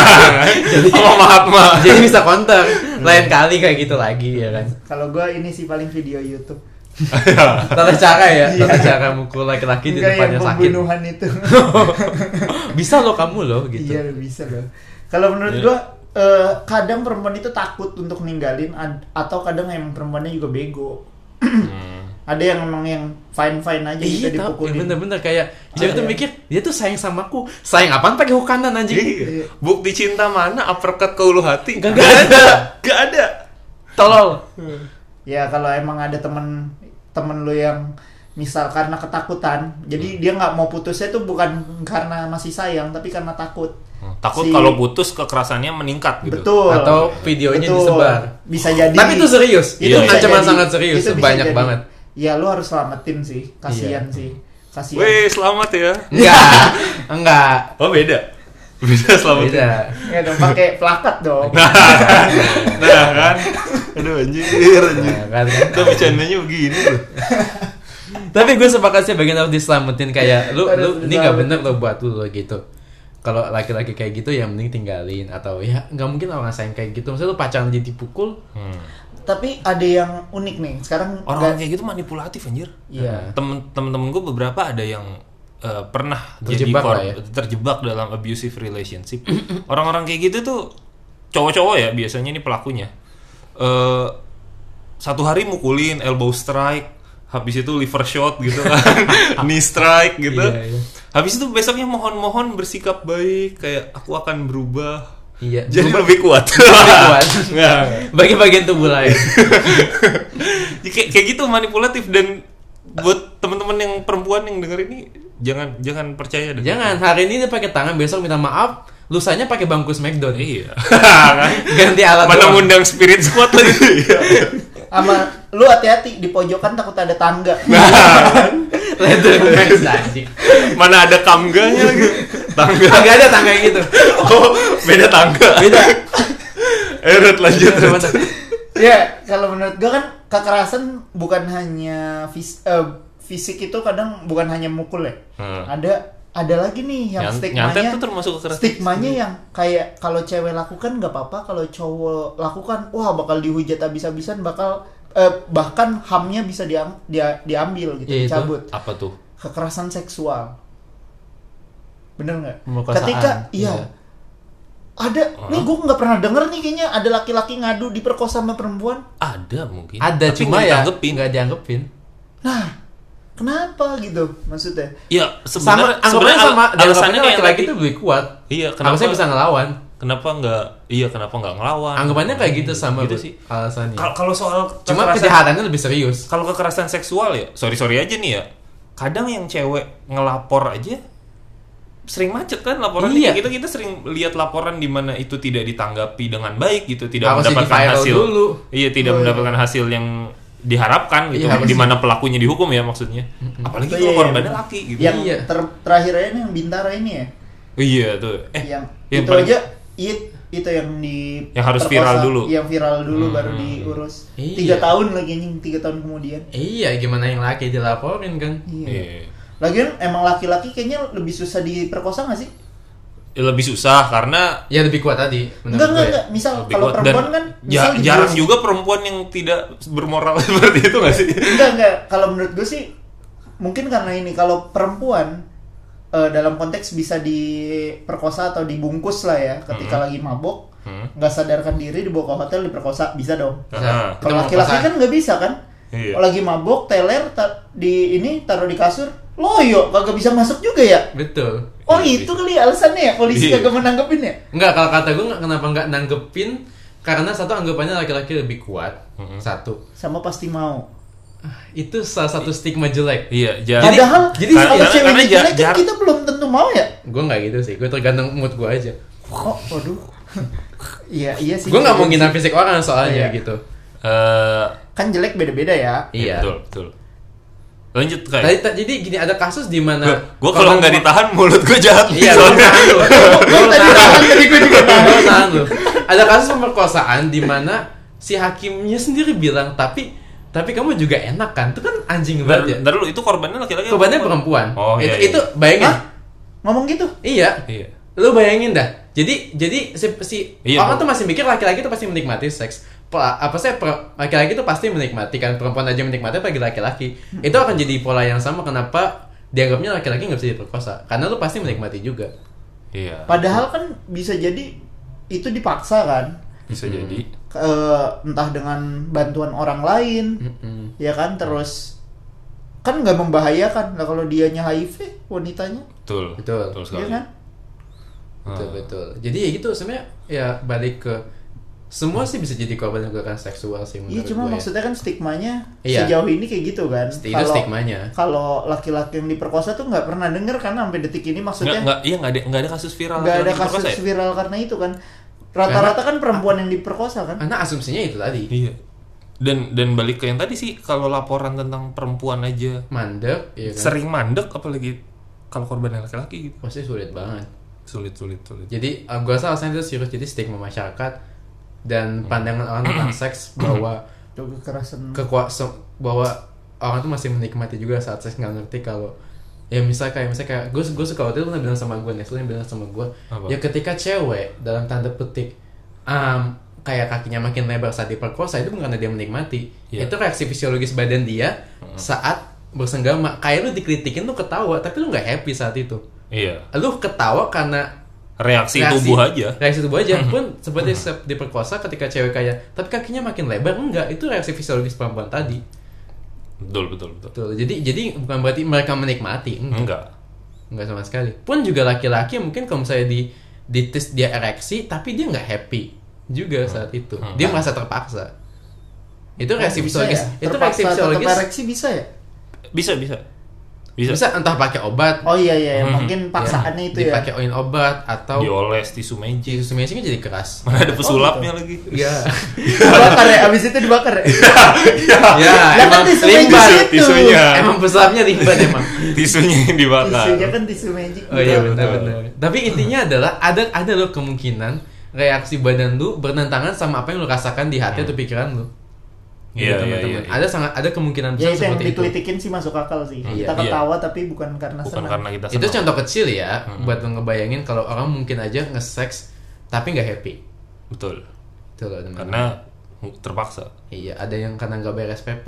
jadi oh maaf maaf Jadi bisa counter. Lain kali kayak gitu lagi ya kan. Kalau gua ini sih paling video YouTube. Tata cara ya, Iya. tata cara mukul laki-laki di depannya sakit. pembunuhan itu. Bisa loh kamu loh gitu. Iya bisa loh. Kalau menurut Iya. gua eh, kadang perempuan itu takut untuk ninggalin ad- atau kadang emang perempuannya juga bego. Hmm. Ada yang emang yang fine fine aja gitu Iya tau, dipukulin. bener-bener kayak cewek Ada tuh ya? mikir dia tuh sayang sama aku, sayang apaan pakai hukanan anjing? Iya. Bukti cinta mana uppercut ke ulu hati? Gak Gak ada. Gak ada. Tolol. Ya kalau emang ada temen temen lu yang misal karena ketakutan, jadi dia nggak mau putusnya tuh bukan karena masih sayang tapi karena takut. Takut Si- kalau putus kekerasannya meningkat gitu. Betul. Atau videonya disebar. Bisa jadi. Tapi itu serius, itu Iya. ancaman jadi. sangat serius, Itu bisa banyak jadi. banget. Ya lu harus selamatin sih, kasihan Iya. sih. Kasihan. Weh, selamat ya. Enggak, enggak. Oh beda. Beda selamat. Beda. Ya dong pakai plakat dong. Nah kan. Aduh anjir anjir. Nah, kan, kan. Kita bercandanya begini loh. Tapi gue sepakat sih bagian harus diselamatin kayak lu lu ini nggak bener lo buat lu lo gitu. Kalau laki-laki kayak gitu ya mending tinggalin atau ya nggak mungkin orang sayang kayak gitu. Maksudnya lu pacaran jadi dipukul, Hmm. Tapi ada yang unik nih. Sekarang Orang kayak gitu manipulatif anjir. Iya. Temen temen-temen gue beberapa ada yang eh, pernah Terjebak jadi ya. terjebak dalam abusive relationship. Orang-orang kayak gitu tuh cowok-cowok ya biasanya ini pelakunya. Eh satu hari mukulin elbow strike, habis itu liver shot gitu kan, knee strike gitu. Iya, iya. Habis itu besoknya mohon-mohon bersikap baik kayak aku akan berubah. Iya. Jadi Berubah- lebih kuat. lebih kuat. Nggak. Bagi bagian tubuh lain. Ya, kayak, kayak gitu manipulatif dan buat teman-teman yang perempuan yang denger ini jangan jangan percaya deh. Jangan hari ini dia pakai tangan, besok minta maaf, lusanya pakai bangku Smackdown. Iya. Ganti alat Mana ngundang spirit squad lagi. sama lu hati-hati di pojokan takut ada tangga. Leather match anjing. Mana ada kamganya lagi. Tangga. Agak ada tangga yang gitu. Oh, beda tangga. Beda. Eh, Rut, lanjut. Ya kalau menurut gua kan kekerasan bukan hanya fis- eh, fisik itu kadang bukan hanya mukul ya. Hmm. Ada ada lagi nih yang Nyant- stigmanya. tuh termasuk kekerasan. Stigmanya yang kayak kalau cewek lakukan nggak apa-apa, kalau cowok lakukan wah bakal dihujat habis-habisan, bakal eh, bahkan hamnya bisa diam, dia, diambil gitu, Iya, itu. dicabut. Apa tuh? Kekerasan seksual. Bener nggak? Ketika iya. iya. Ada, nih gue nggak pernah denger nih kayaknya ada laki-laki ngadu diperkosa sama perempuan. Ada mungkin. Ada Tapi cuma ya nggak dianggepin. Nah, kenapa gitu maksudnya? Ya, Sama sebenarnya anggapannya sebenarnya sama al- alasannya laki-laki itu lebih kuat. Iya, kenapa? Harusnya bisa ngelawan. Kenapa nggak? Iya, kenapa nggak ngelawan? Anggapannya kayak gitu sama Gitu sih. alasannya. Kalau kalau soal Cuma kejahatannya lebih serius. kalau kekerasan seksual ya sorry sorry aja nih ya kadang yang cewek ngelapor aja sering macet kan laporan Iya. kita kita sering lihat laporan di mana itu tidak ditanggapi dengan baik gitu tidak Harus mendapatkan hasil dulu. iya tidak Oh, iya. mendapatkan hasil yang diharapkan gitu Iya, di mana pelakunya dihukum ya maksudnya apalagi Oh, kalau iya, iya, korbannya laki gitu Yang Iya. ter- terakhir nih yang bintara ini ya. iya tuh eh yang yang itu paling- aja it, itu yang di Yang harus perkosa, viral dulu. yang viral dulu Hmm. baru diurus Iya. tiga tahun lagi anjing tiga tahun kemudian Iya, gimana yang laki dilaporin kan? iya Iya. Lagian emang laki-laki kayaknya lebih susah diperkosa gak sih? Ya, lebih susah karena Ya lebih kuat tadi. Enggak, enggak, ya. enggak. Misal lebih kalau kuat. perempuan Dan kan misal di jarang juga perempuan yang tidak bermoral seperti itu gak sih? Enggak, enggak. Kalau menurut gue sih mungkin karena ini kalau perempuan eh, dalam konteks bisa diperkosa atau dibungkus lah ya ketika lagi mabok, Hmm. nggak sadarkan diri dibawa ke hotel diperkosa bisa dong. Ah, Itu Kalau laki-laki kan nggak bisa kan? Iya. Kalau lagi mabok, teler ta- di ini taruh di kasur, loyo kagak bisa masuk juga ya. Betul. Oh itu kali ya alasannya ya polisi Iya. kagak menanggepin ya? Enggak, kalau kata gue kenapa nggak nanggepin karena satu anggapannya laki-laki lebih kuat. Satu. Sama pasti mau. Itu salah satu stigma jelek. Iya, ja- Padahal jadi kalau karena ja- jelek kan kita belum tentu mau ya. Gue nggak gitu sih. Gue tergantung mood gue aja. Oh, waduh. Iya, iya sih. Gue nggak mau ngina fisik orang soalnya Iya. gitu. eh, Kan jelek beda-beda ya. Iya. betul, betul. Lanjut kayak. Tadi, ta- jadi gini ada kasus di mana Gue kalau nggak ditahan mulut gue jahat. Iya, tahan. Gue tadi tahan tadi gue juga tahan. Lu. Ada kasus pemerkosaan di mana si hakimnya sendiri bilang tapi tapi kamu juga enak kan? Itu kan anjing banget ya. bentar dulu itu korbannya laki-laki. Korbannya perempuan. Oh, itu iya, iya. itu bayangin. Hah? Ngomong gitu? Iya. Iya. Lu bayangin dah. Jadi jadi si, si Iya, orang tuh masih mikir laki-laki tuh pasti menikmati seks. Pa- apa sih laki-laki tuh pasti menikmati kan perempuan aja menikmati apalagi laki-laki. Itu akan jadi pola yang sama kenapa dianggapnya laki-laki nggak bisa diperkosa karena lu pasti menikmati juga. Iya. Padahal kan bisa jadi itu dipaksa kan. Bisa jadi. Eh, entah dengan bantuan orang lain, Mm-mm. ya kan? Terus kan nggak membahayakan lah kalau dianya HIV wanitanya, Betul. Betul. Betul ya sekali. kan? Betul Ah. betul. Jadi ya gitu sebenarnya ya balik ke semua sih bisa jadi korban kekerasan seksual sih Iya menurut cuma gue ya. maksudnya kan stigmanya Iya. sejauh ini kayak gitu kan. Itu stigmanya. kalau laki-laki yang diperkosa tuh nggak pernah denger kan sampai detik ini Nggak, maksudnya nggak, iya nggak ada nggak ada kasus viral. nggak ada kasus ya? viral karena itu kan. Rata-rata kan perempuan yang diperkosa kan. Karena asumsinya itu tadi Iya. Dan dan balik ke yang tadi sih kalau laporan tentang perempuan aja mandek, ya kan? sering mandek apalagi kalau korban laki-laki gitu. Pasti sulit banget. Sulit sulit sulit. Jadi uh, gue rasa alasannya itu serius jadi stigma masyarakat dan pandangan orang tentang seks bahwa kekerasan. kekuasaan bahwa orang tuh masih menikmati juga saat seks nggak ngerti kalau ya misal kayak misalnya kayak gue gue suka waktu itu pernah bilang sama gue Nestle yang bilang sama gue Apa? ya ketika cewek dalam tanda petik um, kayak kakinya makin lebar saat diperkosa itu bukan karena dia menikmati Iya. itu reaksi fisiologis badan dia saat bersenggama kayak lu dikritikin tuh ketawa tapi lu nggak happy saat itu Iya. lu ketawa karena Reaksi, tubuh aja. reaksi tubuh aja pun seperti se- diperkosa ketika cewek kayak tapi kakinya makin lebar enggak itu reaksi fisiologis perempuan tadi Betul betul betul. Betul. Jadi jadi bukan berarti mereka menikmati, enggak. Enggak. Enggak sama sekali. Pun juga laki-laki mungkin kalau misalnya di di tes dia ereksi tapi dia nggak happy juga saat itu. Dia merasa terpaksa. Itu reaksi Oh, fisiologis. ya? Itu reaksi fisiologis. ereksi bisa ya? Bisa bisa. Bisa. Bisa entah pakai obat, Oh iya iya, Hmm. mungkin paksaannya itu ya. dipakai oin obat atau Dioles tisu magic. tisu magic jadi keras. Mana ada pesulapnya lagi. Iya. dibakar ya, abis itu dibakar ya. ya, Lah kan emang tisu magic itu. Tisunya. Emang pesulapnya limbat emang. Tisunya yang dibakar. Tisunya kan tisu magic. Oh iya benar benar. Tapi intinya adalah ada ada loh kemungkinan reaksi badan lu bertentangan sama apa yang lu rasakan di hati atau pikiran lu. Iya, iya, teman-teman. iya, iya. Ada sangat ada kemungkinan Ya besar itu yang seperti itu. dikritikin sih masuk akal sih. Iya. Kita Iya. ketawa tapi bukan karena Bukan senang. karena kita Itu senang. contoh kecil ya buat lu ngebayangin kalau orang mungkin aja nge-sex tapi nggak happy. Betul. Itu loh teman. Karena terpaksa. Iya, ada yang karena nggak bayar SPP.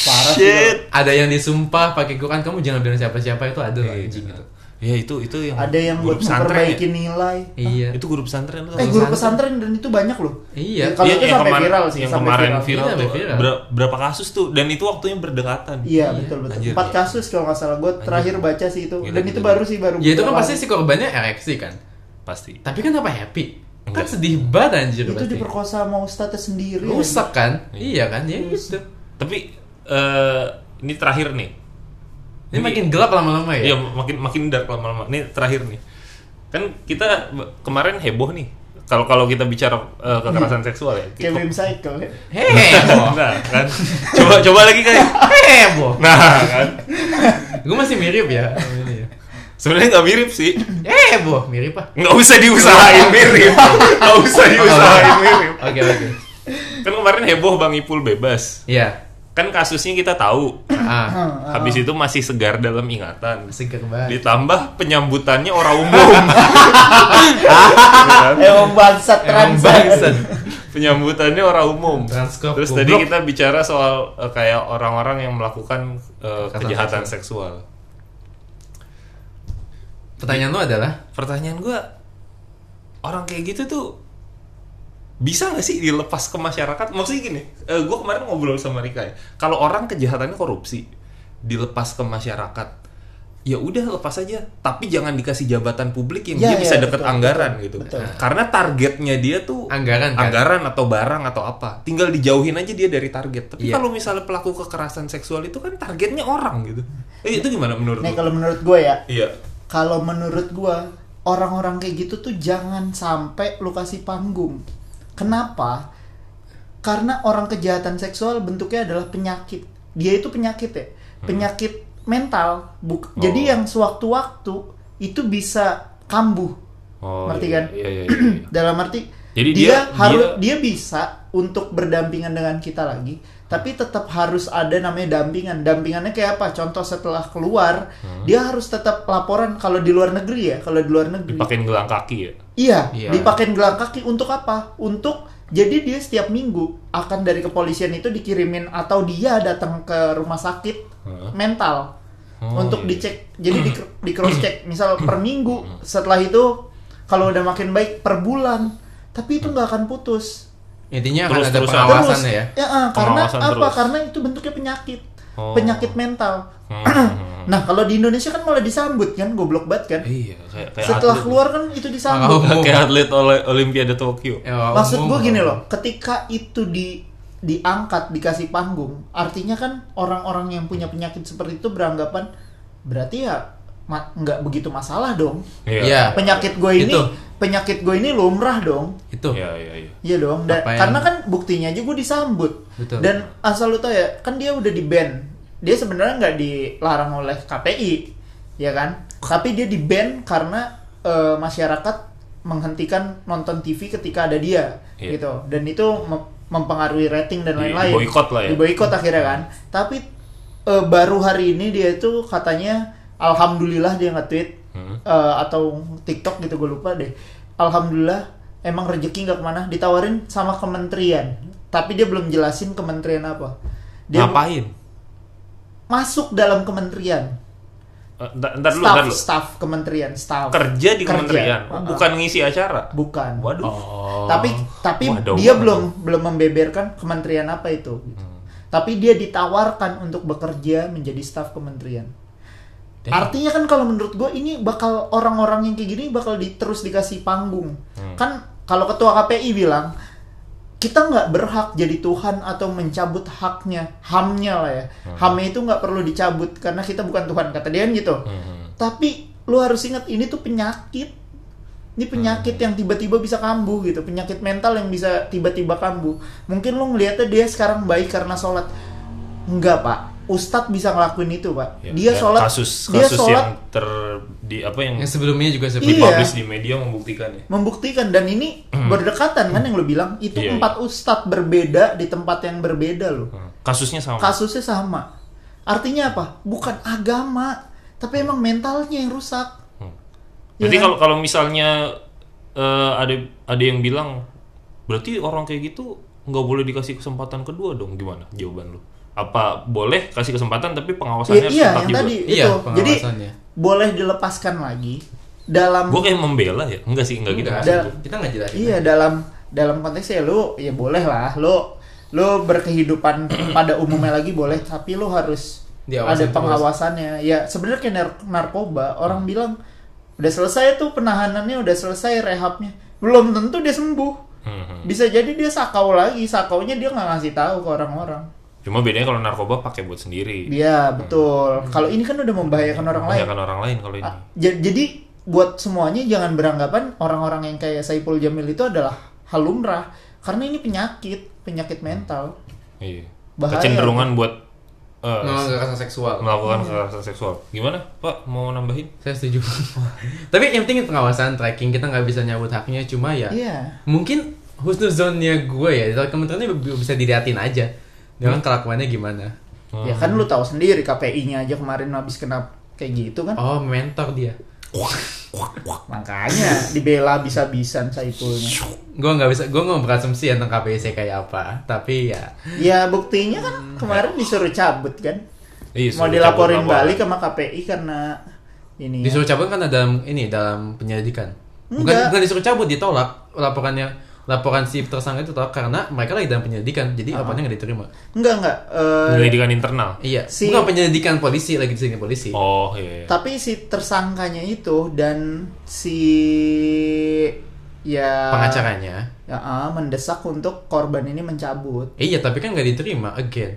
Parah sih. Shit. Ada yang disumpah pakai Quran kamu jangan bilang siapa-siapa itu ada Iya, anjing gitu. Ya itu itu yang Ada yang buat pesantren memperbaiki ya? nilai. Iya. Itu guru pesantren tuh. Eh guru pesantren dan itu banyak loh. Iya. Kalau Iya, itu yang sampai kemarin- viral sih, yang sampai kemarin viral. viral, Iya, tuh viral. ber- berapa kasus tuh dan itu waktunya berdekatan. Iya betul betul. Anjir, Empat iya. kasus kalau nggak salah. Gue terakhir baca sih itu. Gila, dan gila, itu gila. baru sih baru. Ya itu kan pasti si korbannya ereksi kan. Pasti. Tapi kan apa happy? Kan Enggak. sedih banget anjir itu berarti. diperkosa mau status sendiri. Rusak kan? Iya kan? Ya gitu. Tapi eh ini terakhir nih. Ini makin gelap lama-lama ya. Iya, makin makin dark lama-lama. Ini terakhir nih. Kan kita kemarin heboh nih. Kalau kalau kita bicara eh, kekerasan seksual ya. Kayak Wim Cycle ya. Heboh. Nah, kan. Coba coba lagi kayak. Heboh. Nah, kan. Gue masih mirip ya. ya. Sebenarnya nggak mirip sih. Heboh, mirip ah. Nggak usah diusahain mirip. Nggak usah diusahain mirip. Oke, oke. Kan kemarin heboh Bang Ipul bebas. Iya. Kan kasusnya kita tahu. Ah, Habis itu masih segar dalam ingatan. seger banget. Ditambah penyambutannya orang umum. Emang bangsat Emang trans. bangsat. penyambutannya orang umum. Transkop, Terus tadi kita bicara soal eh, kayak orang-orang yang melakukan Kekerasan kejahatan seksual. Pertanyaan lu adalah Pertanyaan gua orang kayak gitu tuh bisa nggak sih dilepas ke masyarakat? Maksudnya gini, eh, gue kemarin ngobrol sama Rika ya. Kalau orang kejahatannya korupsi, dilepas ke masyarakat, ya udah lepas aja. Tapi jangan dikasih jabatan publik yang Ya, dia bisa ya, deket betul, anggaran betul, gitu. betul. Karena targetnya dia tuh Anggaran, kan? anggaran atau barang atau apa. Tinggal dijauhin aja dia dari target. Tapi Iya. kalau misalnya pelaku kekerasan seksual itu kan targetnya orang gitu. Eh, itu gimana menurut Nih kalau menurut gue ya, Iya. kalau menurut gua orang-orang kayak gitu tuh jangan sampai lu kasih panggung. Kenapa? Karena orang kejahatan seksual bentuknya adalah penyakit. Dia itu penyakit ya, penyakit mental. Buk Hmm. Oh. Jadi yang sewaktu-waktu itu bisa kambuh. Oh, Ngerti iya, kan? Iya, iya, iya, iya. Dalam arti Jadi dia, dia- harus dia- dia bisa untuk berdampingan dengan kita lagi, tapi tetap harus ada namanya dampingan. Dampingannya kayak apa? Contoh setelah keluar, Hmm. dia harus tetap laporan kalau di luar negeri ya, kalau di luar negeri. Dipakein gelang kaki ya. Iya, Iya. dipakein gelang kaki untuk apa? Untuk jadi dia setiap minggu akan dari kepolisian itu dikirimin atau dia datang ke rumah sakit Heeh. mental Oh, untuk iya. dicek. Jadi di, di cross check, misal per minggu. Setelah itu kalau udah makin baik per bulan, tapi itu nggak akan putus. Intinya akan Terus- ada terusan. pengawasannya ya. ah, karena Pengawasan apa? terus. Karena itu bentuknya penyakit, Oh. penyakit mental. Hmm. Nah kalau di Indonesia kan malah disambut kan, goblok banget kan. Iya, kayak, kayak Setelah atlet. keluar kan itu disambut. Oh. kayak atlet oleh Olimpiade Tokyo. Eh, Maksud gue gini loh, ketika itu di diangkat dikasih panggung, artinya kan orang-orang yang punya penyakit seperti itu beranggapan berarti ya ma- nggak begitu masalah dong. Iya. Penyakit gue ini, Itu. penyakit gue ini lumrah dong. Itu. Iya, iya, iya. Iya dong. Dan, yang- karena kan buktinya aja gue disambut. Betul. Dan asal lu tau ya, kan dia udah di ban. Dia sebenarnya nggak dilarang oleh KPI, ya kan? Tapi dia di ban karena eh, masyarakat menghentikan nonton TV ketika ada dia, Iya. gitu. Dan itu mem- mempengaruhi rating dan Di- lain-lain. diboikot lah ya. Diboikot akhirnya kan. Tapi eh, baru hari ini dia itu katanya, alhamdulillah dia nge-tweet Hmm. eh, atau TikTok gitu gue lupa deh. Alhamdulillah emang rezeki nggak ke mana ditawarin sama kementerian tapi dia belum jelasin kementerian apa dia Ngapain? masuk dalam kementerian Eh, Ntar, dulu, staff ntar dulu. staff kementerian staff Kerja di Kerja. kementerian, Uh-uh. bukan ngisi acara. bukan Waduh. Oh. tapi tapi Waduh, dia waduh. belum belum membeberkan kementerian apa itu Hmm. tapi dia ditawarkan untuk bekerja menjadi staf kementerian Damn. Artinya kan kalau menurut gue ini bakal orang-orang yang kayak gini bakal di, terus dikasih panggung. Hmm. Kan kalau ketua KPI bilang kita nggak berhak jadi Tuhan atau mencabut haknya, hamnya lah ya. Hmm. Hamnya itu nggak perlu dicabut karena kita bukan Tuhan kata dia gitu. Hmm. Tapi lu harus ingat ini tuh penyakit. Ini penyakit Hmm. yang tiba-tiba bisa kambuh gitu, penyakit mental yang bisa tiba-tiba kambuh. Mungkin lu ngelihatnya dia sekarang baik karena sholat. Enggak pak, Ustadz bisa ngelakuin itu pak. Ya, dia sholat, kasus dia kasus sholat yang ter di apa yang Yang sebelumnya juga Iya. seperti dipublish di media membuktikan ya. membuktikan dan ini berdekatan kan yang lu bilang itu Iya, empat ustadz berbeda di tempat yang berbeda loh. Hmm. Kasusnya sama. Kasusnya sama. Artinya apa? Bukan agama, tapi emang mentalnya yang rusak. Hmm. Ya Berarti kan? kalau kalau misalnya eh, ada ada yang bilang berarti orang kayak gitu nggak boleh dikasih kesempatan kedua dong gimana jawaban lu? Apa boleh kasih kesempatan tapi pengawasannya Iya, harus iya ketat yang juga? tadi Iya, itu. Jadi boleh dilepaskan lagi dalam Gue kayak membela ya, enggak sih, enggak gitu. Enggak, Ada- maksud kita nggak jelasin. Iya dalam dalam konteksnya lu ya boleh lah lu lu berkehidupan pada umumnya lagi boleh tapi lu harus Diawasin ada terus. pengawasannya ya sebenarnya kayak nar- narkoba orang bilang udah selesai tuh penahanannya udah selesai rehabnya belum tentu dia sembuh Hmm, hmm. bisa jadi dia sakau lagi sakaunya dia nggak ngasih tahu ke orang-orang Cuma bedanya kalau narkoba pakai buat sendiri. Iya betul kalau ini kan udah membahayakan orang lain Membahayakan orang lain kalau ini. Ah, ja- jadi buat semuanya jangan beranggapan orang-orang yang kayak Saipul Jamil itu adalah hal lumrah karena ini penyakit penyakit mental Iya. bahaya. Kecenderungan buat eh, Memang kekerasan seksual. melakukan kekerasan seksual. Gimana, Pak? Mau nambahin? Saya setuju. Tapi yang penting pengawasan tracking kita nggak bisa nyabut haknya cuma ya Iya. mungkin husnuzonnya gue ya dari kementeriannya bisa diliatin aja Dia kan kelakuannya gimana? Ya kan lu tahu sendiri KPI-nya aja kemarin habis kena kayak gitu kan. Oh, mentor dia. Makanya dibela bisa-bisan Saifulnya. Gue nggak bisa, gue nggak berasumsi tentang KPIC kayak apa. Tapi ya, Ya buktinya kan kemarin disuruh cabut kan. Iya, Mau dilaporin balik sama KPI karena ini. ya. disuruh cabut kan dalam ini dalam penyelidikan. Bukan, Enggak. bukan disuruh cabut, ditolak laporannya. Laporan si tersangka itu tolak karena mereka lagi dalam penyelidikan, jadi laporannya nggak diterima. Enggak enggak. eh, Penyelidikan internal. Iya, Si- bukan penyelidikan polisi lagi di sini polisi. Oh iya. iya. Tapi si tersangkanya itu dan si ya Pengacaranya. ya, ah, mendesak untuk korban ini mencabut. Eh, iya, tapi kan nggak diterima again.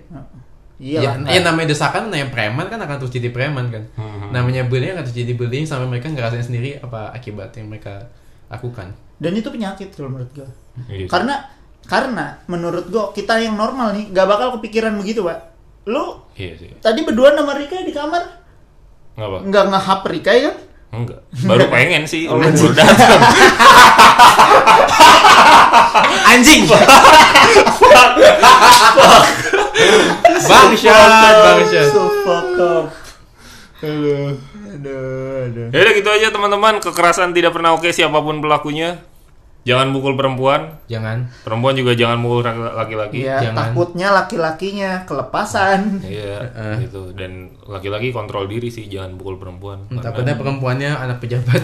Iya ya, lah. ya namanya desakan namanya preman kan akan terus jadi preman kan. Hmm. Namanya bullying akan terus jadi bullying sampai mereka ngerasain sendiri apa akibat yang mereka lakukan. Dan itu penyakit kalau menurut gue. Iya. Karena karena menurut gue kita yang normal nih gak bakal kepikiran begitu, Pak. Lu Iya sih. tadi berdua sama Rika di kamar Nggak apa? nggak ngehap Rika ya kan? Enggak. Baru pengen sih. Oh, Lu anjing. baru datang. Anjing. bangsat, bangsat. So fuck up. Aduh, aduh, aduh. Ya udah gitu aja teman-teman. Kekerasan tidak pernah oke siapa pun pelakunya. Jangan pukul perempuan. Jangan. Perempuan juga jangan pukul laki-laki. Iya, Jangan. takutnya laki-lakinya kelepasan. Iya, gitu. Dan laki-laki kontrol diri sih, jangan pukul perempuan. Karena- Takutnya perempuannya anak pejabat.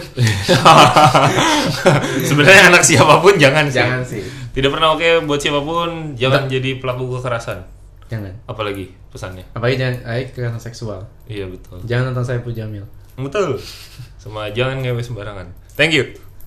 Sebenarnya anak siapa pun jangan sih. Jangan sih. Tidak pernah oke buat siapa pun, jangan jadi pelaku kekerasan. Jangan. Apalagi pesannya. Apalagi jangan baik kekerasan seksual. Iya betul. Jangan nonton saya Jamil. Betul. Sama jangan ngewe sembarangan. Thank you.